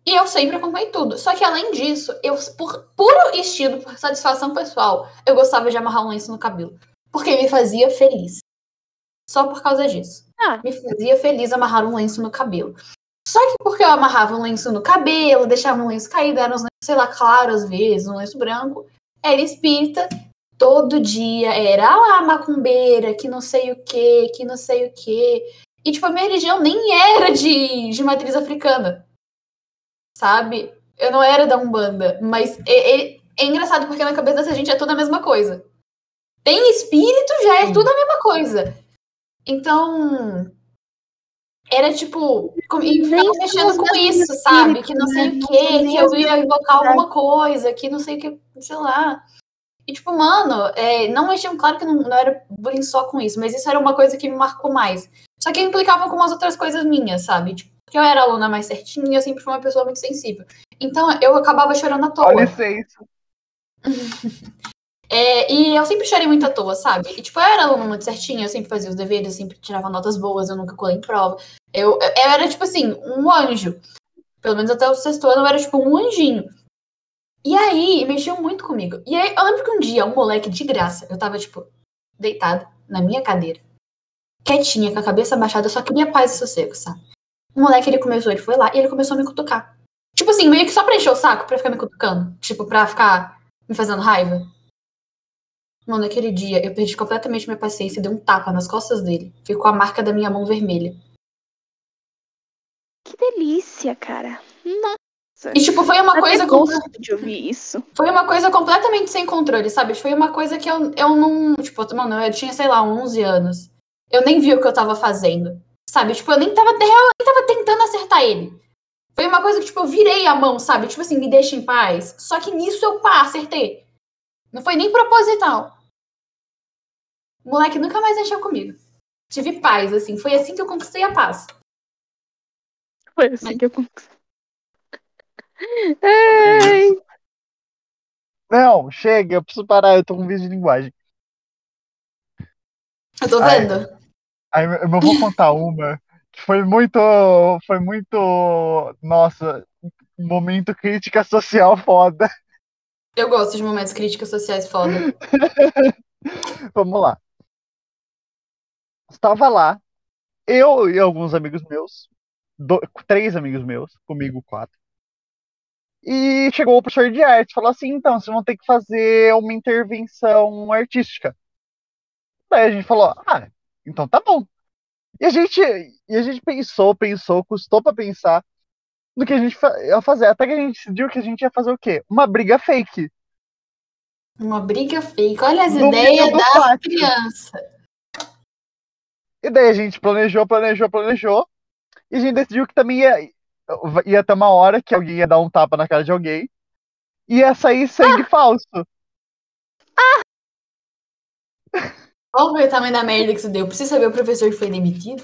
E eu sempre acompanhei tudo. Só que além disso, eu, por puro estilo, por satisfação pessoal, eu gostava de amarrar um lenço no cabelo. Porque me fazia feliz. Só por causa disso. Ah. Me fazia feliz amarrar um lenço no cabelo. Só que porque eu amarrava um lenço no cabelo, deixava um lenço caído, era uns lenços, sei lá, claro às vezes, um lenço branco. Era espírita, todo dia era ah lá, macumbeira, que não sei o que, que não sei o que. E, tipo, a minha religião nem era de, de matriz africana. Sabe? Eu não era da Umbanda. Mas é, é- é engraçado porque na cabeça dessa gente é tudo a mesma coisa. Tem espírito, já é tudo a mesma coisa. Então. Era tipo. com- E ficava mexendo com isso, sabe? Que não sei né? o nem que eu ia invocar alguma coisa, que não sei o que, sei lá. E, tipo, mano, é, não mexiam, claro que não, não era bullying só com isso, mas isso era uma coisa que me marcou mais. Só que implicava com umas outras coisas minhas, sabe? Tipo, porque eu era aluna mais certinha, eu sempre fui uma pessoa muito sensível. Então eu acabava chorando à toa. licença. [laughs] É, e eu sempre chorei muito à toa, sabe? E, tipo, eu era aluna muito certinha, eu sempre fazia os deveres, eu sempre tirava notas boas, eu nunca colei em prova. Eu, eu era, tipo assim, um anjo. Pelo menos até o sexto ano eu era, tipo, um anjinho. E aí, mexiam muito comigo. E aí, eu lembro que um dia, um moleque de graça, eu tava, tipo, deitada na minha cadeira, quietinha, com a cabeça baixada, eu só queria paz e sossego, sabe? O moleque, ele começou, ele foi lá e ele começou a me cutucar. Tipo assim, meio que só pra encher o saco, pra ficar me cutucando. Tipo, pra ficar me fazendo raiva. Mano, naquele dia eu perdi completamente minha paciência e dei um tapa nas costas dele. Ficou a marca da minha mão vermelha. Que delícia, cara. Nossa. E, tipo, foi uma Até coisa. com- de ouvir isso. [laughs] Foi uma coisa completamente sem controle, sabe? Foi uma coisa que eu, eu não. Tipo, mano, eu tinha, sei lá, 11 anos. Eu nem vi o que eu tava fazendo. Sabe? Tipo, eu nem tava. Eu nem tava tentando acertar ele. Foi uma coisa que, tipo, eu virei a mão, sabe? Tipo assim, me deixa em paz. Só que nisso eu, pá, acertei. Não foi nem proposital. O moleque nunca mais mexeu comigo. Tive paz, assim. Foi assim que eu conquistei a paz. Foi assim que eu conquistei. Não, chega, eu preciso parar, eu tô com vídeo de linguagem. Eu tô vendo? Aí eu eu vou contar uma que foi muito. Foi muito. Nossa, momento crítica social foda. Eu gosto de momentos críticas sociais foda. [laughs] Vamos lá. Estava lá, eu e alguns amigos meus, do- três amigos meus, comigo quatro. E chegou o professor de arte, falou assim: então, vocês vão ter que fazer uma intervenção artística. Daí a gente falou: ah, então tá bom. E a gente, e a gente pensou, pensou, custou pra pensar no que a gente ia fazer. Até que a gente decidiu que a gente ia fazer o quê? Uma briga fake. Uma briga fake. Olha as No ideias pátio. crianças. E daí a gente planejou, planejou, planejou. E a gente decidiu que também ia, ia ter uma hora que alguém ia dar um tapa na cara de alguém. E ia sair sangue falso. Vamos ver o tamanho da merda que isso deu. Precisa saber o professor que foi demitido?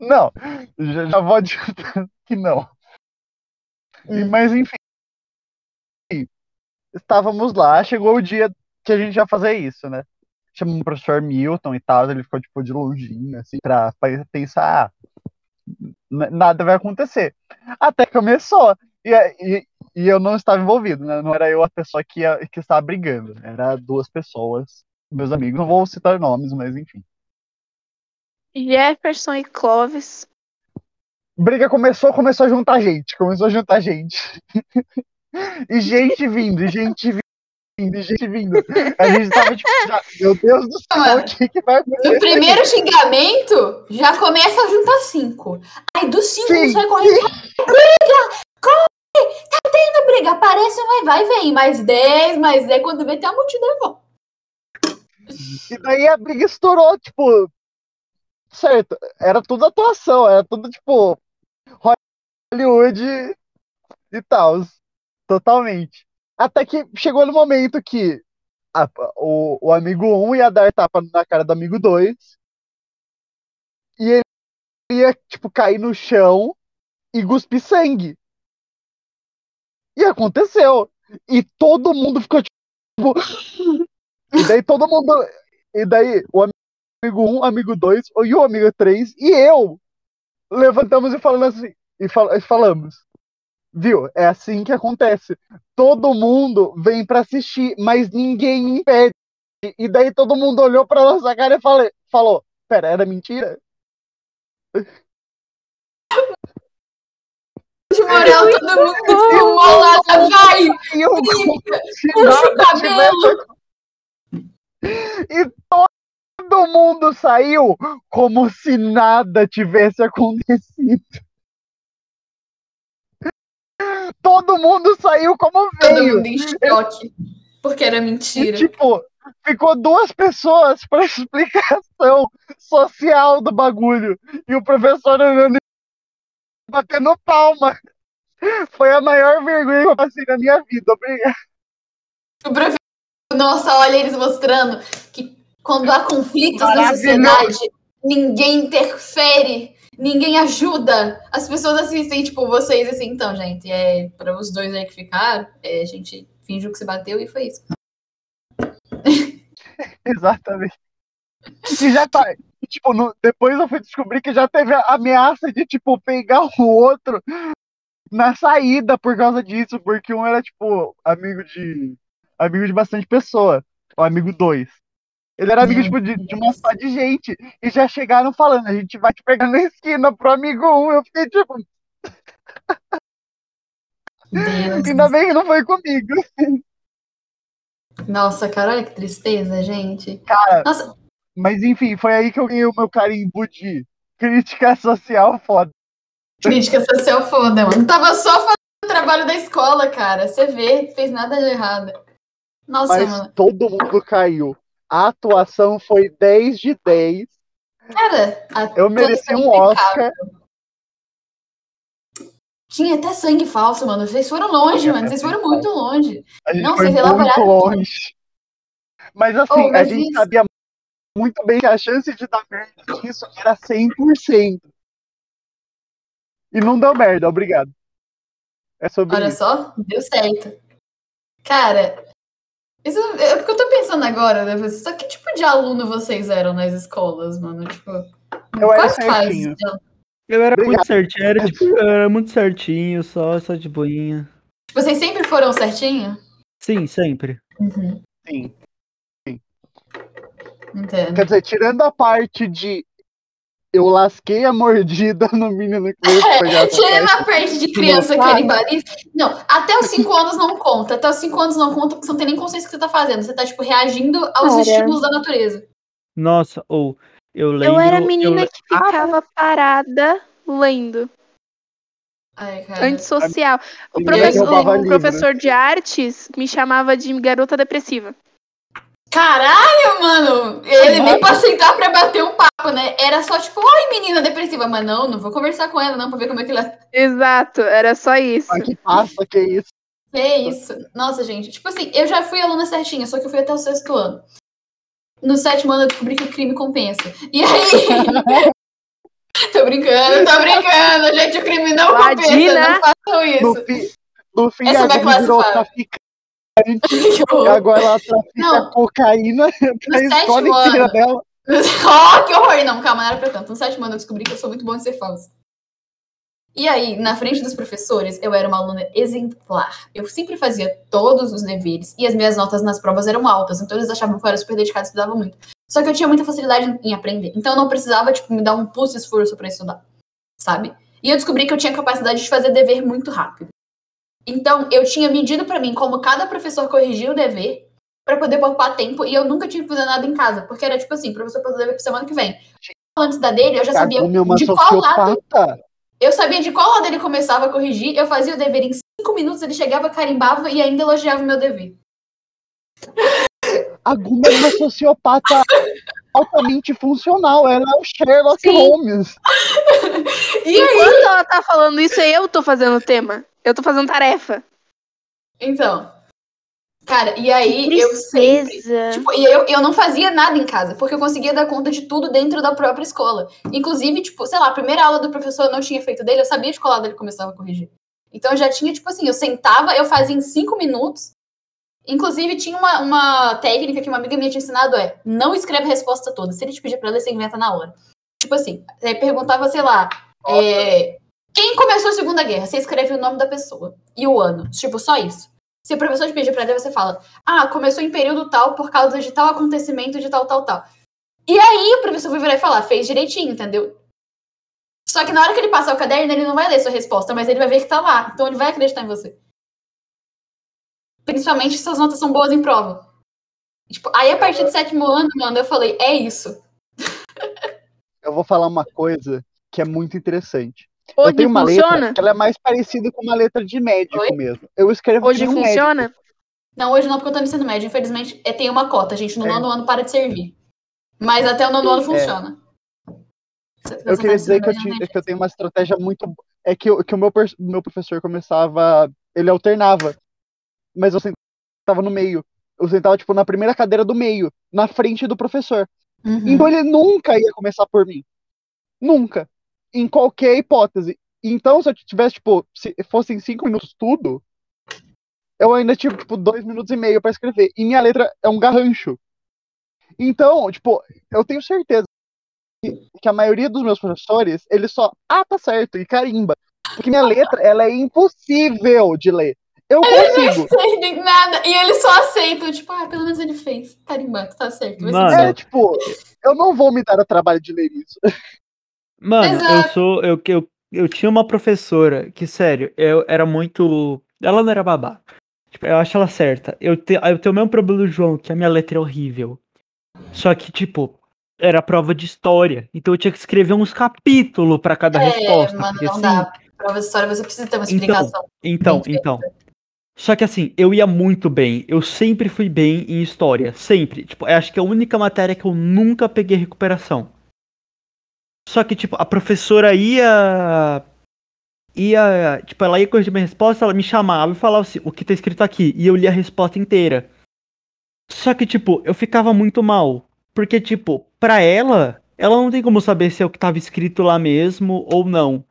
Não, já, já vou adiantando que não. Hum. Mas enfim. Estávamos lá, chegou o dia que a gente ia fazer isso, né? Chamamos o professor Milton e tal, ele ficou tipo de longinho, assim, pra, pra pensar, ah, nada vai acontecer. Até começou. E, e, e eu não estava envolvido, né? Não era eu a pessoa que, ia, que estava brigando. Era duas pessoas, meus amigos. Não vou citar nomes, mas enfim. Jefferson e Clovis. Briga começou, começou a juntar gente. Começou a juntar gente. [laughs] e gente vindo, e gente vindo, e gente vindo. A gente tava tipo, já, meu Deus do céu, o que, que vai acontecer? No primeiro xingamento, já começa a juntar cinco. Aí dos cinco Sim, sai correndo. Briga! Corre! Tá tendo briga. Aparece, vai, vai, vem. Mais dez, mais dez. Quando vê, tem a multidão. E daí a briga estourou, tipo. Certo, era tudo atuação, era tudo tipo. Hollywood e tal. Totalmente. Até que chegou no momento que a- o, o amigo 1 ia dar tapa na cara do amigo 2. E ele ia, tipo, cair no chão e cuspir sangue. E aconteceu. E todo mundo ficou tipo. [laughs] E daí todo mundo. E daí o amigo 1, amigo 2 e o amigo 3 e eu levantamos e falando assim. E, fal- e falamos. Viu? É assim que acontece. Todo mundo vem pra assistir, mas ninguém impede. E daí todo mundo olhou pra nossa cara e fale- falou: Pera, era mentira? De moral, todo mundo. Vai! Eu, Briga! se Puxa o cabelo! E todo mundo saiu como se nada tivesse acontecido. Todo mundo saiu como Todo veio. mundo em choque. Porque era E, mentira. tipo, ficou duas pessoas para [laughs] explicação social do bagulho. E o professor olhando e batendo palma. Foi a maior vergonha que eu passei na minha vida. Obrigado. O professor, nossa, olha eles mostrando que quando há conflitos na sociedade, ninguém interfere, ninguém ajuda. As pessoas assistem, tipo, vocês assim, então, gente, é para os dois aí que ficaram, é, a gente fingiu que se bateu e foi isso. [laughs] Exatamente. E já tá. tipo, no- depois eu fui descobrir que já teve a ameaça de, tipo, pegar o outro na saída por causa disso, porque um era, tipo, amigo de. amigo de bastante pessoa. O amigo dois. Ele era amigo, tipo, de, de uma só de gente. E já chegaram falando, a gente vai te pegar na esquina pro amigo um. Eu fiquei, tipo, Deus. ainda bem que não foi comigo. Nossa, cara, olha que tristeza, gente. Cara, Nossa, mas enfim, foi aí que eu ganhei o meu carimbo de crítica social foda. crítica social foda, mano. Tava só fazendo o trabalho da escola, cara. Você vê, fez nada de errado. Nossa, Mas mano. todo mundo caiu. A atuação foi 10 de 10. Cara, a Eu mereci um Oscar. Tinha até sangue falso, mano. Vocês foram longe, mano. Vocês foram muito longe. A Não, foi vocês muito elaboraram longe. Mas assim, Oh, a mas gente isso- sabia muito bem que a chance de dar merda nisso era 100%. E não deu merda, obrigado. É sobre Olha isso. só, deu certo. Cara, isso é porque eu tô pensando agora, né? Só que tipo de aluno vocês eram nas escolas, mano? Tipo, Eu era quais fases certinho. de- Eu era Obrigado. muito certinho, era, tipo, eu era muito certinho, só, só de boinha. Vocês sempre foram certinho? Sim, sempre. Uhum, Sim. entendo. Quer dizer, tirando a parte de eu lasquei a mordida no menino que veio pegar essa Tirando parte. a parte de criança Cara. canibalista. Não, até os 5 anos não conta. Até os 5 anos não conta porque você não tem nem consciência do que você tá fazendo. Você tá, tipo, reagindo aos Cara. estímulos da natureza. Nossa, ou eu lembro. Eu era a menina eu- que ficava parada lendo. Ai, cara. Antissocial. O, professor, o livro. professor de artes me chamava de garota depressiva. Caralho, mano! Ele nem pra sentar pra bater um papo, né? Era só tipo, oi, menina depressiva. Mas não, não vou conversar com ela, não, pra ver como é que ela. Exato, era só isso. Ah, que passa, que isso. Que isso? Nossa, gente. Tipo assim, eu já fui aluna certinha, só que eu fui até o sexto ano. No sétimo ano eu descobri que o crime compensa. E aí. [laughs] tô brincando, tô brincando, gente. O crime não compensa. Imagina. Não façam No isso. fim, no fim Essa a vai classificar. E horror. agora ela trafica Não. cocaína [laughs] pra No escola sétimo inteira ano. dela. [laughs] oh, que horror! Não, calma, não era pra tanto. No sétimo ano eu descobri que eu sou muito bom em ser falsa. E aí, na frente dos professores, eu era uma aluna exemplar. Eu sempre fazia todos os deveres e as minhas notas nas provas eram altas, então eles achavam que eu era super dedicada e estudava muito. Só que eu tinha muita facilidade em aprender, então eu não precisava, tipo, me dar um de esforço para estudar, sabe? E eu descobri que eu tinha capacidade de fazer dever muito rápido. Então, eu tinha medido para mim como cada professor corrigia o dever para poder poupar tempo e eu nunca tinha que fazer nada em casa, porque era tipo assim, professor fazer o dever pra semana que vem. Antes da dele, eu já sabia de qual lado eu sabia de qual lado ele começava a corrigir, eu fazia o dever em cinco minutos, ele chegava, carimbava e ainda elogiava o meu dever. [laughs] A Guma é uma sociopata altamente funcional. Ela é o Sherlock Sim. Holmes. [laughs] E aí, Enquanto ela tá falando isso, eu tô fazendo o tema. Eu tô fazendo tarefa. então, cara, e aí eu sempre. Tipo, e eu, eu não fazia nada em casa, porque eu conseguia dar conta de tudo dentro da própria escola. Inclusive, tipo, sei lá, a primeira aula do professor eu não tinha feito dele, eu sabia de qual lado ele começava a corrigir. Então eu já tinha, tipo assim, eu sentava, eu fazia em cinco minutos. Inclusive, tinha uma, uma técnica que uma amiga minha tinha ensinado, é não escreve a resposta toda. Se ele te pedir pra ler, você inventa na hora. Tipo assim, perguntava, sei lá, é, quem começou a Segunda Guerra? Você escreve o nome da pessoa e o ano. Tipo, só isso. Se o professor te pedir pra ler, você fala, ah, começou em período tal por causa de tal acontecimento de tal, tal, tal. E aí o professor vai virar e falar, fez direitinho, entendeu? Só que na hora que ele passar o caderno, ele não vai ler sua resposta, mas ele vai ver que tá lá. Então ele vai acreditar em você. Principalmente se suas notas são boas em prova. Tipo, aí a partir do sétimo ano, mano, eu falei, é isso. Eu vou falar uma coisa que é muito interessante. Hoje eu tenho uma funciona? letra que ela é mais parecida com uma letra de médico Oi? mesmo. Eu escrevo Hoje um funciona? médico. Não, hoje não, porque eu tô no ensino médio. Infelizmente, é, tem uma cota, gente. No É. nono ano para de servir. Mas até o nono ano É. funciona. Você- Eu queria tá dizer que eu, tinha- realmente. que eu tenho uma estratégia muito. É que, o- que o meu, meu professor começava. Ele alternava. Mas eu sentava no meio. Eu sentava, tipo, na primeira cadeira do meio, na frente do professor. Uhum. Então ele nunca ia começar por mim. Nunca. Em qualquer hipótese. Então, se eu tivesse, tipo, se fossem cinco minutos tudo, eu ainda tive, tipo, dois minutos e meio pra escrever. E minha letra é um garrancho. Então, tipo, eu tenho certeza que, a maioria dos meus professores, eles só, ah, tá certo, e carimba. Porque minha letra, ela é impossível de ler. Eu consigo. entendem nada. E eles só aceitam, tipo, ah, pelo menos ele fez. Carimbando, tá certo. Mano. É, tipo, eu não vou me dar o trabalho de ler isso. [laughs] Mano, eu Exato. sou. Eu, eu, eu tinha uma professora que, sério, eu era muito. Ela não era babá. Tipo, eu acho ela certa. Eu, te, eu tenho o mesmo problema do João, que a minha letra é horrível. Só que, tipo, era prova de história. Então eu tinha que escrever uns capítulos pra cada É, resposta. mano, porque, não assim, dá. Prova de história você precisa ter uma Então, explicação. Então, feita. então. Só que assim, eu ia muito bem. Eu sempre fui bem em história. Sempre. Tipo, eu acho que é a única matéria que eu nunca peguei recuperação. Só que, tipo, a professora ia. Ia. Tipo, ela ia corrigir minha resposta, ela me chamava e falava assim, o que tá escrito aqui? E eu lia a resposta inteira. Só que, tipo, eu ficava muito mal. Porque, tipo, pra ela, ela não tem como saber se é o que tava escrito lá mesmo ou não.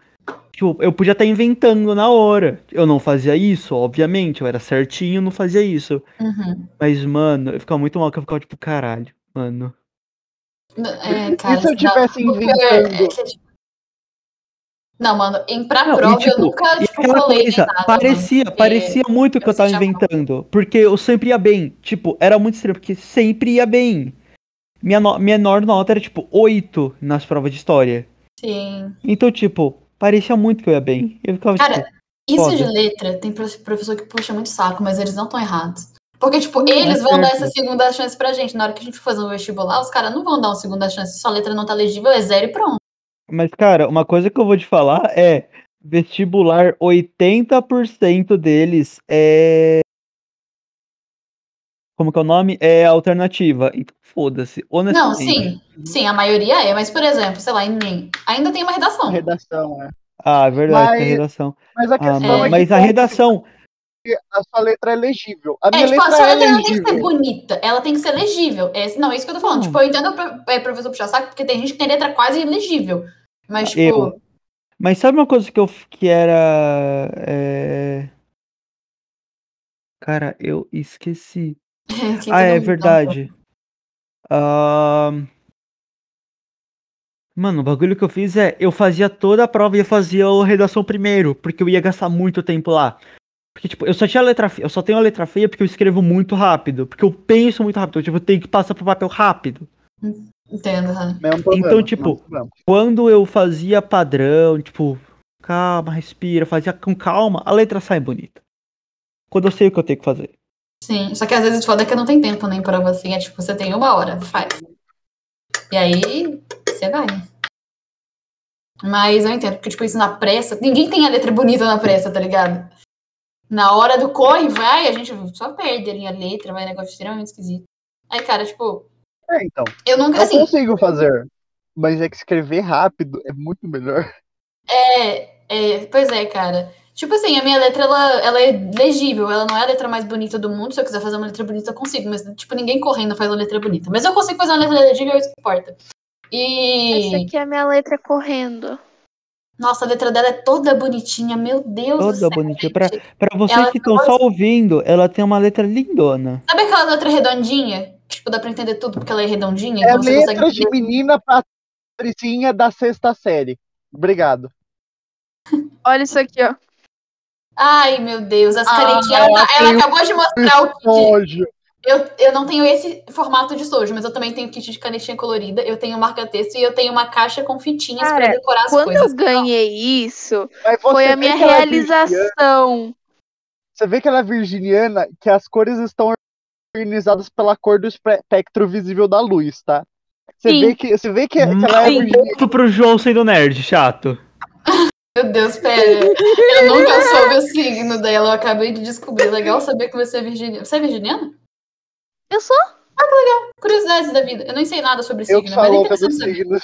Tipo, eu podia estar inventando na hora. Eu não fazia isso, obviamente. Eu era certinho, não fazia isso. Uhum. Mas, mano, eu ficava muito mal, que eu ficava tipo, caralho, mano. É, cara, e se eu não, tivesse porque inventando? é que, tipo, Não, mano, em pra Não, e, prova eu tipo, nunca, E tipo, aquela colei nem coisa, nada, parecia, mano, parecia muito que eu eu tava inventando. Porque eu sempre ia bem. Tipo, era muito estranho, porque sempre ia bem. Minha no- menor nota era, tipo, 8 nas provas de história. Sim. Então, tipo, parecia muito que eu ia bem. Eu ficava, Cara, tipo, Isso Foda. de letra, tem prof- professor que puxa muito saco, mas eles não estão errados. Porque, tipo, Não, é eles vão dar essa segunda chance pra gente. Na hora que a gente for fazer um vestibular, os caras não vão dar uma segunda chance. Sua letra não tá legível, é zero e pronto. Mas, cara, uma coisa que eu vou te falar é vestibular, 80% deles é. Como que é o nome? É alternativa. Então, foda-se. Não, sim. Sim, a maioria é. Mas, por exemplo, sei lá, Enem. Ainda tem uma redação. redação, né? Ah, é verdade, tem Mas- redação. Mas a Ah, é, mas que a redação. Que a sua letra é legível. A minha É, tipo, a letra sua é letra não tem que ser bonita, ela tem que ser legível. É, não, é isso que eu tô falando. Não. Tipo, eu entendo o é, professor puxar saco, porque tem gente que tem letra quase ilegível. Mas, tipo, Eu. Mas sabe uma coisa que eu que era. é, Cara, eu esqueci. [laughs] que Ah, é um verdade. Ahn, Mano, o bagulho que eu fiz é, eu fazia toda a prova e eu fazia a redação primeiro, porque eu ia gastar muito tempo lá. Porque, tipo, eu só tinha letra feia, eu só tenho a letra feia porque eu escrevo muito rápido, porque eu penso muito rápido, tipo, eu tenho que passar pro papel rápido. Entendo. Mesmo problema, Então, tipo, mesmo problema. Quando eu fazia padrão, tipo, calma, respira, fazia com calma, a letra sai bonita. Quando eu sei o que eu tenho que fazer. Sim, só que às vezes foda que não tem tempo nem pra você. É tipo, você tem uma hora, faz. E aí, você vai. Mas eu entendo, porque, tipo, isso na pressa. Ninguém tem a letra bonita na pressa, tá ligado? Na hora do corre, vai, a gente só perde ali a letra, vai, negócio extremamente esquisito. Aí, cara, tipo, É, então. eu nunca, Eu assim, consigo fazer. Mas é que escrever rápido é muito melhor. É, é, pois é, cara. Tipo assim, a minha letra, ela, ela é legível, ela não é a letra mais bonita do mundo. Se eu quiser fazer uma letra bonita, eu consigo. Mas, tipo, ninguém correndo faz uma letra bonita. Mas eu consigo fazer uma letra legível, é isso que importa. Essa E. aqui é a minha letra correndo. Nossa, a letra dela é toda bonitinha, meu Deus do Toda céu. bonitinha. Pra, pra vocês Ela que estão só ouvindo, ela tem uma letra lindona. Sabe aquela letra redondinha? Tipo, dá pra entender tudo porque ela é redondinha. É então letra consegue de menina patricinha da sexta série. Obrigado. [laughs] Olha isso aqui, ó. Ai, meu Deus, as Ah, canetinhas. ela Ela, ela acabou de mostrar o kit. Eu, eu não tenho esse formato de estojo, mas eu também tenho kit de canetinha colorida, eu tenho marca-texto e eu tenho uma caixa com fitinhas pra Cara, decorar as Quando coisas. eu ganhei isso, foi a minha é realização. Você vê que ela é virginiana, que as cores estão organizadas pela cor do espectro visível da luz, tá? Você Sim. vê que, você vê que, que ela é virginiana. Ponto pro João sendo nerd, chato. [laughs] Meu Deus, pera. Eu nunca soube o signo dela, eu acabei de descobrir. Legal saber que você é virginiana. Você é virginiana? Eu sou. Curiosidades da vida. Eu não sei nada sobre Eu que signo, mas é interessante saber.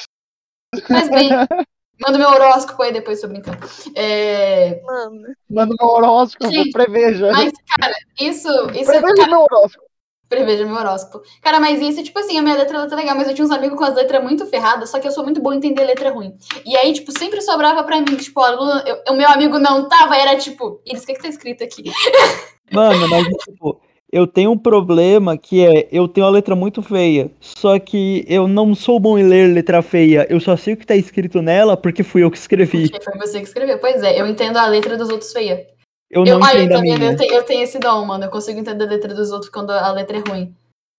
Mas bem, [laughs] manda meu horóscopo aí depois, tô brincando. É, Mano. Manda meu horóscopo, Gente, preveja. mas, cara, isso. isso é Preveja meu horóscopo. Preveja meu horóscopo. Cara, mas isso, tipo assim, a minha letra ela tá legal, mas eu tinha uns amigos com as letras muito ferradas, só que eu sou muito boa em entender letra ruim. E aí, tipo, sempre sobrava pra mim, tipo, o meu amigo não tava, era tipo, eles, o que que tá escrito aqui? Mano, mas tipo, eu tenho um problema que é, eu tenho a letra muito feia. Só que eu não sou bom em ler letra feia. Eu só sei o que tá escrito nela porque fui eu que escrevi. Porque foi você que escreveu. Pois é, eu entendo a letra dos outros feia. Eu Eu, não ah, eu entendo a também, minha. eu tenho, eu tenho esse dom, mano. Eu consigo entender a letra dos outros quando a letra é ruim.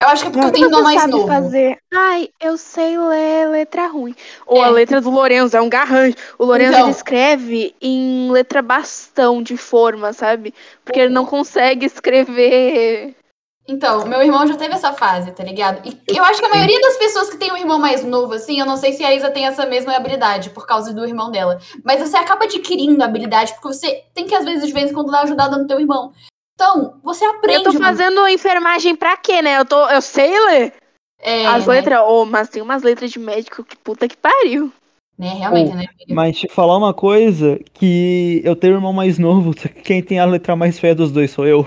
Eu acho que é porque Não, eu tenho um Você mais sabe novo. fazer. Ai, eu sei ler letra ruim. Ou É. a letra do Lorenzo, é um garrancho. O Lorenzo Então. ele escreve em letra bastão de forma, sabe? Porque ele não consegue escrever. Então, meu irmão já teve essa fase, tá ligado? E eu acho que a maioria das pessoas que tem um irmão mais novo, assim, eu não sei se a Isa tem essa mesma habilidade por causa do irmão dela. Mas você acaba adquirindo a habilidade, porque você tem que, às vezes, de vez em quando, dar ajudada no teu irmão. Então, você aprende. eu tô mano. fazendo enfermagem pra quê, né? Eu, tô, eu sei ler É, as né? letras. Oh, mas tem umas letras de médico que puta que pariu. Né, realmente, Ou- né? Mas te falar uma coisa, que eu tenho um irmão mais novo, só que quem tem a letra mais feia dos dois sou eu.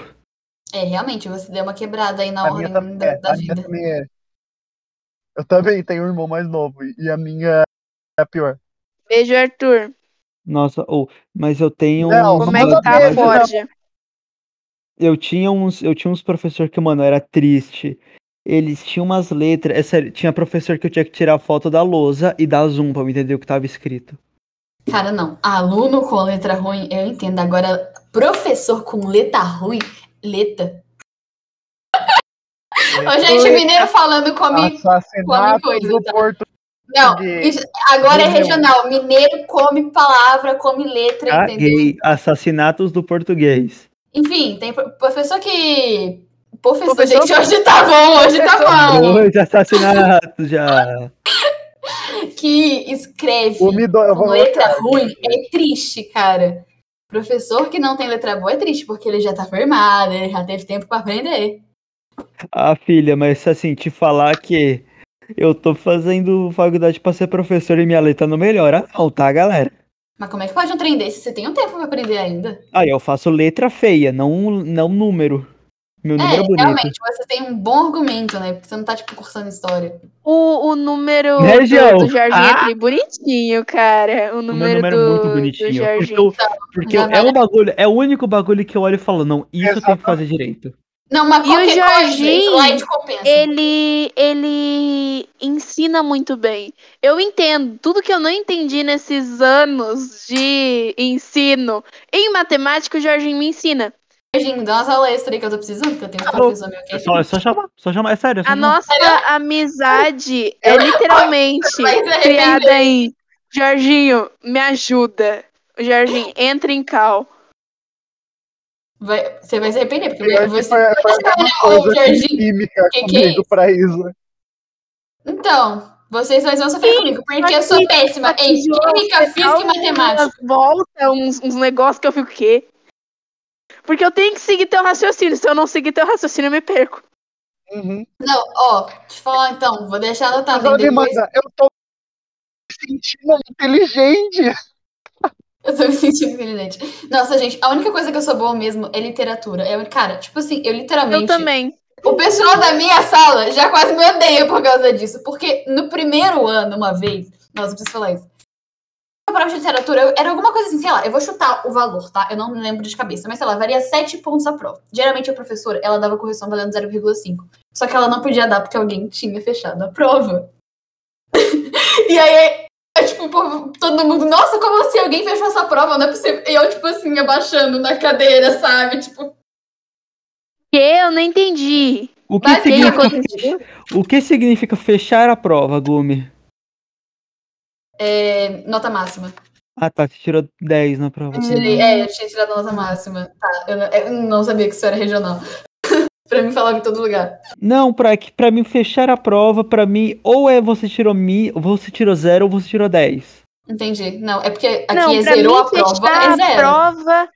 É, realmente, você deu uma quebrada aí na A ordem minha, também da, é, da a minha vida. também é. Eu também tenho um irmão mais novo. E a minha é a pior. Beijo, Arthur. Nossa, ou, mas eu tenho Não, Como é que tá a. Forja? Eu tinha uns, eu tinha uns professor que, mano, era triste. Eles tinham umas letras, é sério, tinha professor que eu tinha que tirar foto da lousa e dar zoom pra eu entender o que tava escrito. Cara, não. Aluno com letra ruim, eu entendo. Agora, professor com letra ruim, letra. [laughs] Ô, gente, mineiro falando come. Assassinato coisa, do tá? Porto. Não, isso- agora é regional. Mineiro come palavra, come letra, entendeu? Caguei. Assassinatos do português. Enfim, tem pro- professor que. Professor, Professor- gente, hoje tá bom, hoje tá bom. Dois assassinatos já. [laughs] Que escreve com letra ruim é triste, cara. Professor que não tem letra boa é triste, porque ele já tá formado, ele já teve tempo pra aprender. Ah, filha, mas assim, te falar que eu tô fazendo faculdade pra ser professor e minha letra não melhora, não, tá, galera? Mas como é que pode um trem desse? Você tem um tempo pra aprender ainda. Aí eu faço letra feia, não, não número. Meu É, número é bonito. realmente, você tem um bom argumento, né? Porque você não tá, tipo, cursando história. O, o número Né, do, do Jorginho Ah! é bonitinho, cara. O O meu número, número do, é muito do bonitinho. Porque, Jorginho. eu, porque eu- é um bagulho, é o único bagulho que eu olho e falo, não, isso eu tenho que Exatamente. fazer direito. Não, mas E o coisa, Jorginho, slide compensa. Ele, ele ensina muito bem. Eu entendo tudo que eu não entendi nesses anos de ensino em matemática, o Jorginho me ensina. Jorginho, dá umas aulas extra aí que eu tô precisando, que eu tenho um Alô? professor meu que É só, é só chamar, só chamar. É sério. É A nossa amizade [laughs] é literalmente arrepender. criada em Jorginho, me ajuda. Jorginho, entra em cal. Vai- você vai se arrepender, porque Eu que você. foi, foi a mesma Ô, coisa com Jorginho, química que que é comigo pra Isa. Então, vocês dois vão sofrer comigo, porque eu sou péssima em química, física e matemática. Volta, uns, uns negócios que eu fico o quê? Porque eu tenho que seguir teu raciocínio. Se eu não seguir teu raciocínio, eu me perco. Uhum. Não, ó, deixa eu falar então, vou deixar anotado Mas, depois. Eu tô me sentindo inteligente. Eu tô me sentindo inteligente. Nossa, gente, a única coisa que eu sou boa mesmo é literatura. Eu, cara, tipo assim, eu literalmente. Eu também. O pessoal da minha sala já quase me odeia por causa disso. Porque no primeiro ano, uma vez, nossa, eu preciso falar isso. A prova de literatura eu- era alguma coisa assim, sei lá, eu vou chutar o valor, tá? Eu não me lembro de cabeça, mas sei lá, varia 7 pontos a prova. Geralmente a professora, ela dava correção valendo 0,5. Só que ela não podia dar porque alguém tinha fechado a prova. [laughs] e aí, é, tipo, pô, todo mundo, nossa, como assim? Alguém fechou essa prova? Não é possível. E eu, tipo assim, abaixando na cadeira, sabe? Tipo, Que eu não entendi. O que, Mas significa, o que significa fechar a prova, Gumi? é, nota máxima. Ah, tá. Você tirou 10 na prova. Eu tirei, é, eu tinha tirado a nota máxima. Tá, eu, eu não sabia que isso era regional. Pra mim falava em todo lugar. Não, pra, que- pra mim fechar a prova, pra mim, ou é você tirou mi, ou você tirou 0 ou você tirou 10. Entendi. Não, é porque aqui não, é zerou mim, a prova, fechar é a zero. prova.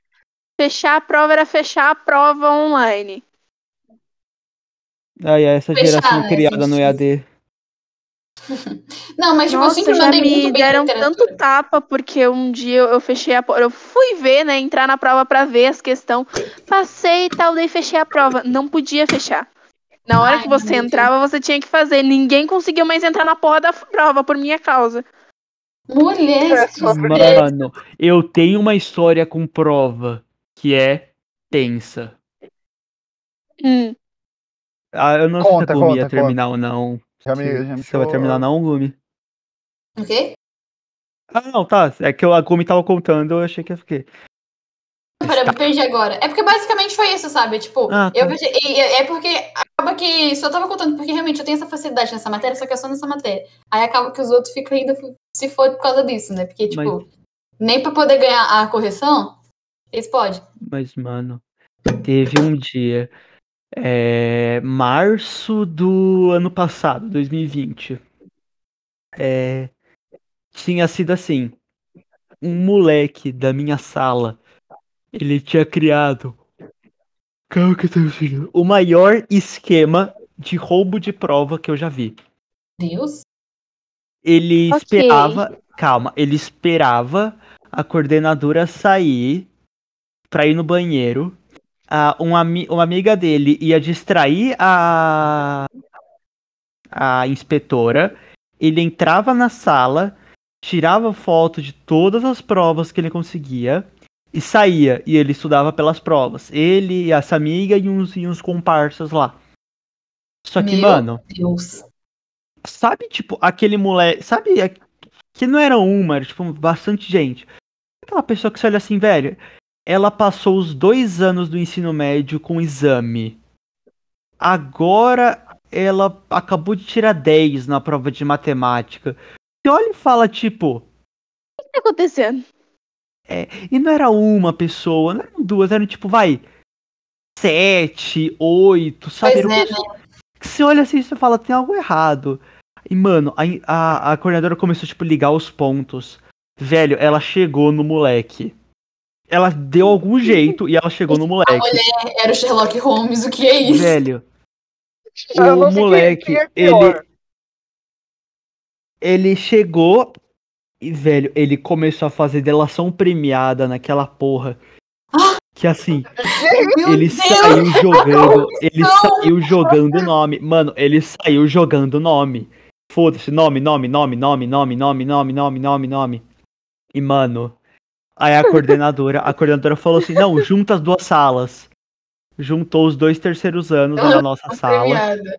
Fechar a prova era fechar a prova online. Ai, ai, essa Fechar, geração né, criada no sim. EAD. [laughs] Não, mas tipo, eu Nossa, sempre já mandei me muito bem em deram tanto tapa porque um dia eu, eu fechei a prova. Eu fui ver, né? Entrar na prova pra ver as questões. Passei e tal, daí fechei a prova. Não podia fechar. Na hora Ai, que você entrava, você tinha que fazer. Ninguém conseguiu mais entrar na porra da prova por minha causa. Mulher, É. Mano, eu tenho uma história com prova que é tensa. Hum. Ah, eu não sei Conta, se a Gumi ia conta, terminar ou não. Já me, já me Você vai terminar não, Gumi? O quê? Ah, não, tá. É que eu- a Gumi tava contando, eu achei que ia ficar. Pera, eu me perdi agora. É porque basicamente foi isso, sabe? Tipo, Ah, tá. eu vejo- é porque acaba que só tava contando, porque realmente eu tenho essa facilidade nessa matéria, só que é só nessa matéria. Aí acaba que os outros ficam ainda se for por causa disso, né? Porque, tipo, nem pra poder ganhar a correção, eles podem. Mas, mano, teve um dia. É, março do ano passado, 2020. É, tinha sido assim. Um moleque da minha sala. Ele tinha criado. Calma que eu tô vendo. O maior esquema de roubo de prova que eu já vi. Deus. Ele Ok. esperava. Calma, ele esperava a coordenadora sair pra ir no banheiro. Uma, uma amiga dele ia distrair a, a inspetora. Ele entrava na sala, tirava foto de todas as provas que ele conseguia e saía. E ele estudava pelas provas. Ele, essa amiga e uns, e uns comparsas lá. Só que, Meu mano, Deus. sabe, tipo, aquele moleque. Sabe, que não era uma, era, tipo, bastante gente. Aquela pessoa que você olha assim, velho. Ela passou os dois anos do ensino médio com exame. Agora ela acabou de tirar 10 na prova de matemática. Você olha e fala, tipo. O que tá acontecendo? E não era uma pessoa, não eram duas, eram tipo, vai. Sete, oito, sabe? Era é, que Você olha assim e você fala, tem algo errado. E, mano, a, a, a coordenadora começou, tipo, ligar os pontos. Velho, ela chegou no moleque. Ela deu algum jeito e ela chegou no moleque. Era o Sherlock Holmes, o que é isso? Velho, o quem- moleque, é ele, ele chegou e, velho, ele começou a fazer delação premiada naquela porra. Que assim, Meu ele Deus! saiu jogando, ele saiu jogando nome. Mano, ele saiu jogando nome. Foda-se, nome, nome, nome, nome, nome, nome, nome, nome, nome, nome. E, mano, aí a coordenadora, a coordenadora falou assim, não, junta as duas salas. juntou os dois terceiros anos na nossa sala. Premiada.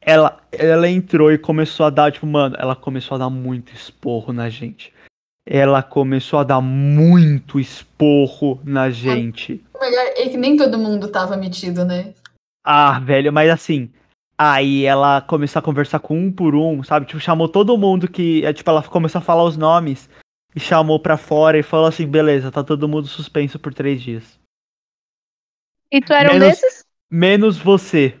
Ela, ela entrou e começou a dar, tipo, mano, ela começou a dar muito esporro na gente. Ela começou a dar muito esporro na gente. O melhor é que nem todo mundo tava metido, né? Ah, velho, mas assim. Aí ela começou a conversar com um por um, sabe? Tipo, chamou todo mundo que. é, Tipo, ela começou a falar os nomes e chamou pra fora e falou assim: beleza, tá todo mundo suspenso por três dias. E tu era um Menos- desses? Menos você.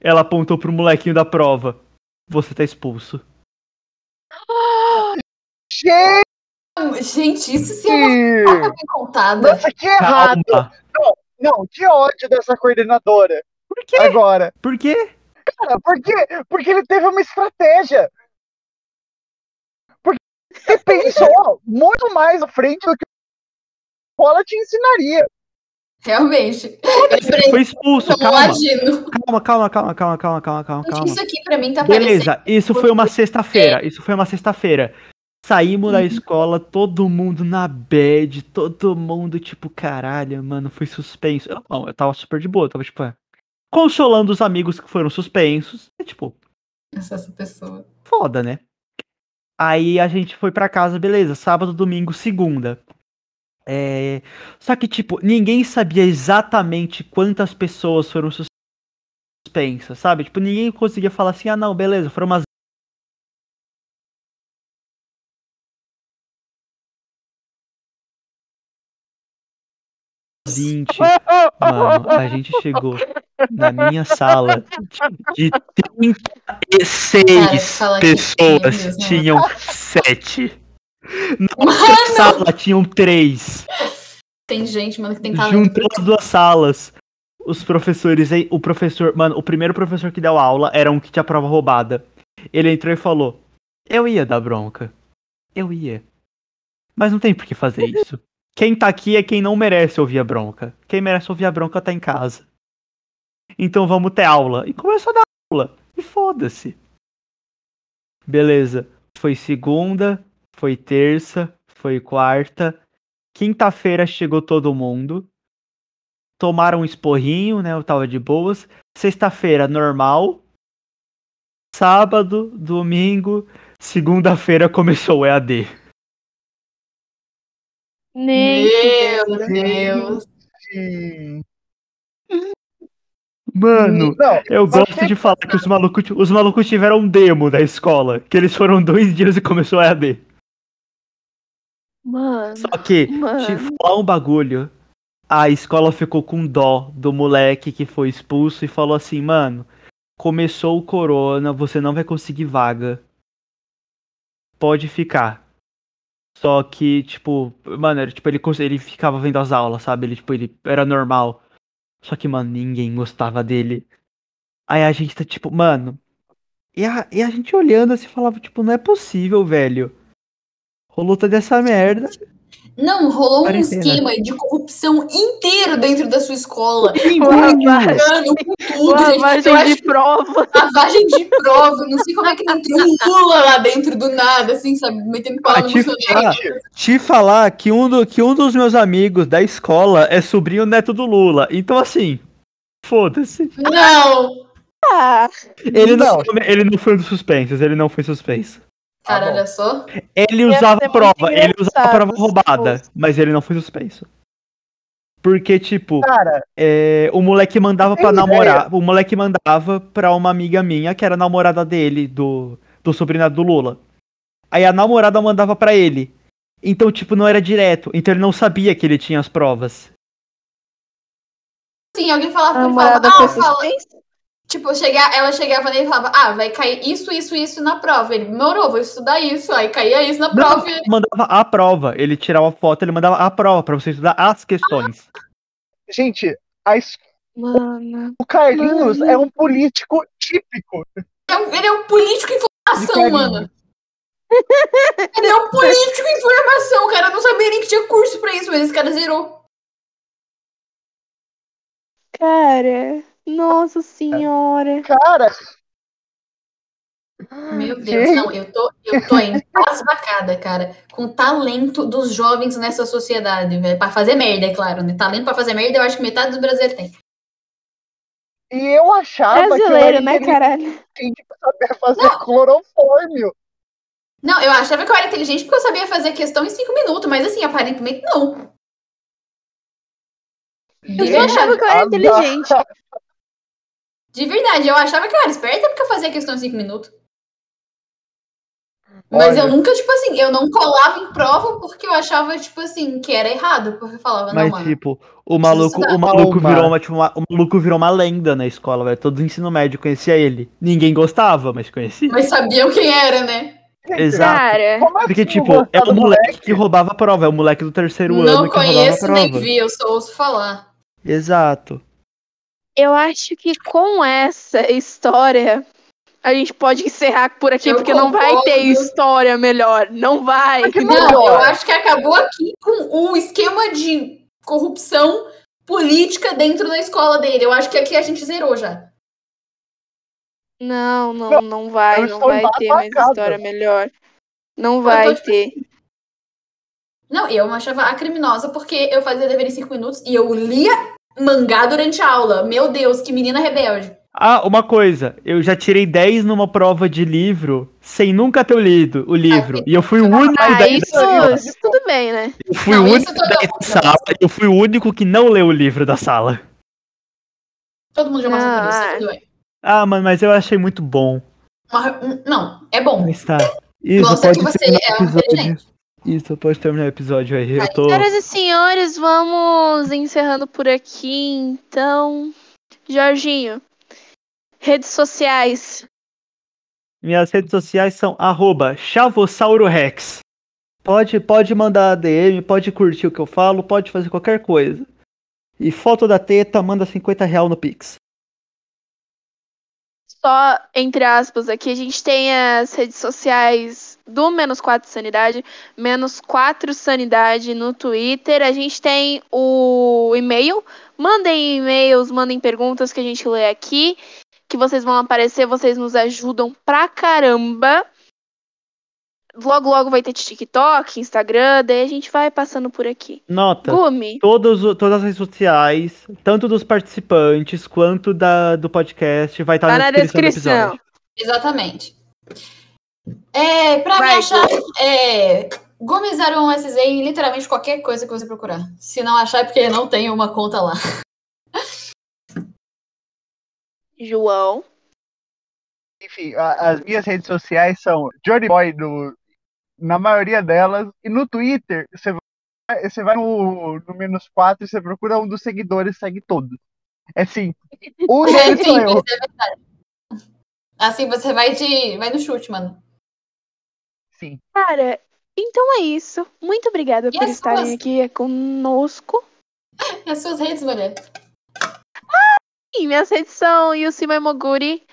Ela apontou pro molequinho da prova. Você tá expulso. Gente, Gente, isso se é uma bem contada. nossa, que errado. Calma. Não, que ódio dessa coordenadora. Por quê? Agora, Por quê? cara, por quê? Porque ele teve uma estratégia. Ele pensou muito mais à frente do que a escola te ensinaria. Realmente. Ele Foi expulso, calma. Calma, calma, calma, calma, calma, calma, calma, calma. Isso aqui pra mim tá parecendo. Beleza, isso foi uma sexta-feira. Isso foi uma sexta-feira. Saímos da escola, todo mundo na bad, todo mundo tipo, caralho, mano, foi suspenso. Eu, não, eu tava super de boa, eu tava tipo, é, consolando os amigos que foram suspensos. E, tipo, Essa, essa pessoa. foda, né? Aí a gente foi pra casa, beleza, sábado, domingo, segunda. É... Só que, tipo, ninguém sabia exatamente quantas pessoas foram suspensas, sabe? Tipo, ninguém conseguia falar assim, ah, não, beleza, foram umas 20. Mano, a gente chegou na minha sala de 36 Cara, pessoas, tinham 7. Na outra sala tinham 3. Tem gente, mano, que tem talento. Juntou as duas salas. Os professores, aí, o professor, mano, o primeiro professor que deu aula era um que tinha prova roubada. Ele entrou e falou: Eu ia dar bronca. Eu ia. Mas não tem por que fazer isso. Quem tá aqui é quem não merece ouvir a bronca. Quem merece ouvir a bronca tá em casa. Então vamos ter aula. E começou a dar aula. E foda-se. Beleza. Foi segunda, foi terça, foi quarta. Quinta-feira chegou todo mundo. Tomaram um esporrinho, né? Eu tava de boas. Sexta-feira, normal. Sábado, domingo. Segunda-feira começou o EAD. Nem Meu Deus. Mano, Não, eu gosto de falar que os malucos, os malucos tiveram um demo da escola. Que eles foram dois dias e começou o EAD. Mano. Só que, Mano. te falar um bagulho. A escola ficou com dó do moleque que foi expulso e falou assim, mano, começou o corona, você não vai conseguir vaga. Pode ficar. Só que, tipo, mano, era, tipo, ele, ele ficava vendo as aulas, sabe? Ele, tipo, ele era normal. Só que, mano, ninguém gostava dele. Aí a gente tá, tipo, mano. E a, e a gente olhando assim falava, tipo, não é possível, velho. Rolou toda essa merda. Não, rolou um Quarentena. esquema de corrupção inteiro dentro da sua escola. Lavagem, com [laughs] tudo, gente. Lavagem acho de prova. lavagem de prova. Não sei como é que não entrou um Lula lá dentro do nada, assim, sabe? Metendo Ah, pala no te, ah, te falar que um, do- que um dos meus amigos da escola é sobrinho neto do Lula. Então, assim, foda-se. Não! Ah, Ele não, Não. ele não foi um dos suspensos, ele não foi suspenso. Cara, Tá olha só. Ele usava ser prova, ele usava engraçado prova roubada, mas ele não foi suspenso. Porque, tipo, Cara, é, o moleque mandava pra ideia? namorar. O moleque mandava pra uma amiga minha, que era namorada dele, do, do sobrinho do Lula. Aí a namorada mandava pra ele. Então, tipo, não era direto. Então ele não sabia que ele tinha as provas. Sim, alguém a falava pra ele, falava, ah, fala? Tipo, chegar, ela chegava nele e falava, ah, vai cair isso, isso, isso na prova. Ele, demorou, vou estudar isso. Aí caía isso na Não, prova. e ele mandava a prova. Ele tirava a foto, ele mandava a prova pra você estudar as questões. gente, a es- Mano. o Carlinhos Mano. é um político típico. Ele é um, ele é um político em de informação, Carlinhos. mano. [laughs] Ele é um político em informação, cara. Eu não sabia nem que tinha curso pra isso, mas esse cara zerou. Cara. Nossa senhora. Cara, Meu Deus, não, eu tô, eu tô embasbacada, cara, com o talento dos jovens nessa sociedade, velho. Pra fazer merda, é claro, né? Talento pra fazer merda, eu acho que metade dos brasileiros tem. E eu achava que eu Brasileiro, né, caralho? pra saber fazer clorofórmio. Não, eu achava que eu era inteligente porque eu sabia fazer questão em cinco minutos, mas assim, aparentemente não. Eu só achava que eu era inteligente. De verdade, eu achava que eu era esperta porque eu fazia questão em cinco minutos. Mas Olha. eu nunca, tipo assim, eu não colava em prova porque eu achava, tipo assim, que era errado. Porque eu falava, não, Mas, mano. tipo, o maluco, o maluco virou uma, tipo, uma- o maluco virou uma lenda na escola, velho. Todo o ensino médio conhecia ele. Ninguém gostava, mas conhecia. Mas sabiam quem era, né? Exato. Cara, Porque, assim tipo, não é o moleque que roubava a prova, é o moleque do terceiro ano Não que roubava a conheço nem prova. vi, eu só ouço falar. Exato. Eu acho que com essa história a gente pode encerrar por aqui, Eu porque não vai ter concordo. história melhor. Não vai. Não, Melhor. eu acho que acabou aqui com o esquema de corrupção política dentro da escola dele. Eu acho que aqui a gente zerou já. Não, não, não vai. Não vai ter mais história melhor. Não vai tô, tipo, ter. Não, eu me achava a criminosa porque eu fazia dever em cinco minutos e eu lia mangá durante a aula. Meu Deus, que menina rebelde. Ah, uma coisa, eu já tirei 10 numa prova de livro sem nunca ter lido o livro. E eu fui o único Ah, 10 isso, da sala. isso tudo bem, né? Eu fui Não, o isso único toda 10 da outra. sala. Eu fui o único que não leu o livro da sala. Todo mundo já passou por isso, Ah. tudo bem. Ah, mano, mas eu achei muito bom. Não, é bom. Mas tá. Isso, Mostra pode que você é inteligente. Isso, pode terminar o episódio aí. Eu tô. Senhoras e senhores, vamos encerrando por aqui, então. Jorginho, redes sociais. Minhas redes sociais são arroba ChavosauroRex. Pode, pode mandar DM, pode curtir o que eu falo, pode fazer qualquer coisa. E foto da teta, manda 50 real no Pix. Só entre aspas aqui, a gente tem as redes sociais do Menos 4 Sanidade, Menos 4 Sanidade no Twitter. A gente tem o e-mail. Mandem e-mails, mandem perguntas que a gente lê aqui. Que vocês vão aparecer, vocês nos ajudam pra caramba. Logo, logo vai ter TikTok, Instagram, daí a gente vai passando por aqui. Nota. Gumi, Todos, todas as redes sociais, tanto dos participantes quanto da, do podcast, vai estar tá na na descrição, do descrição. episódio. Exatamente. É, pra Vai, me achar, é, Gomes01SZ em literalmente qualquer coisa que você procurar. Se não achar, é porque não tem uma conta lá. João. Enfim, a- as minhas redes sociais são Johnny Boy no, na maioria delas. E no Twitter, você vai, você vai no, no menos 4 e você procura um dos seguidores, segue todos. É sim. [laughs] O É dele sou eu. é verdade. Assim você vai de. vai no chute, mano. Sim. Cara, então é isso. Muito obrigada E por estarem suas? aqui conosco. E as suas redes, mulher? E minhas redes são Yusima Moguri.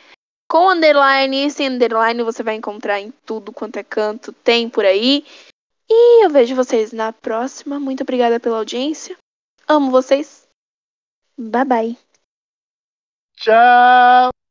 Com underline e sem underline você vai encontrar em tudo quanto é canto, tem por aí. E eu vejo vocês na próxima. Muito obrigada pela audiência. Amo vocês. Bye bye. Tchau.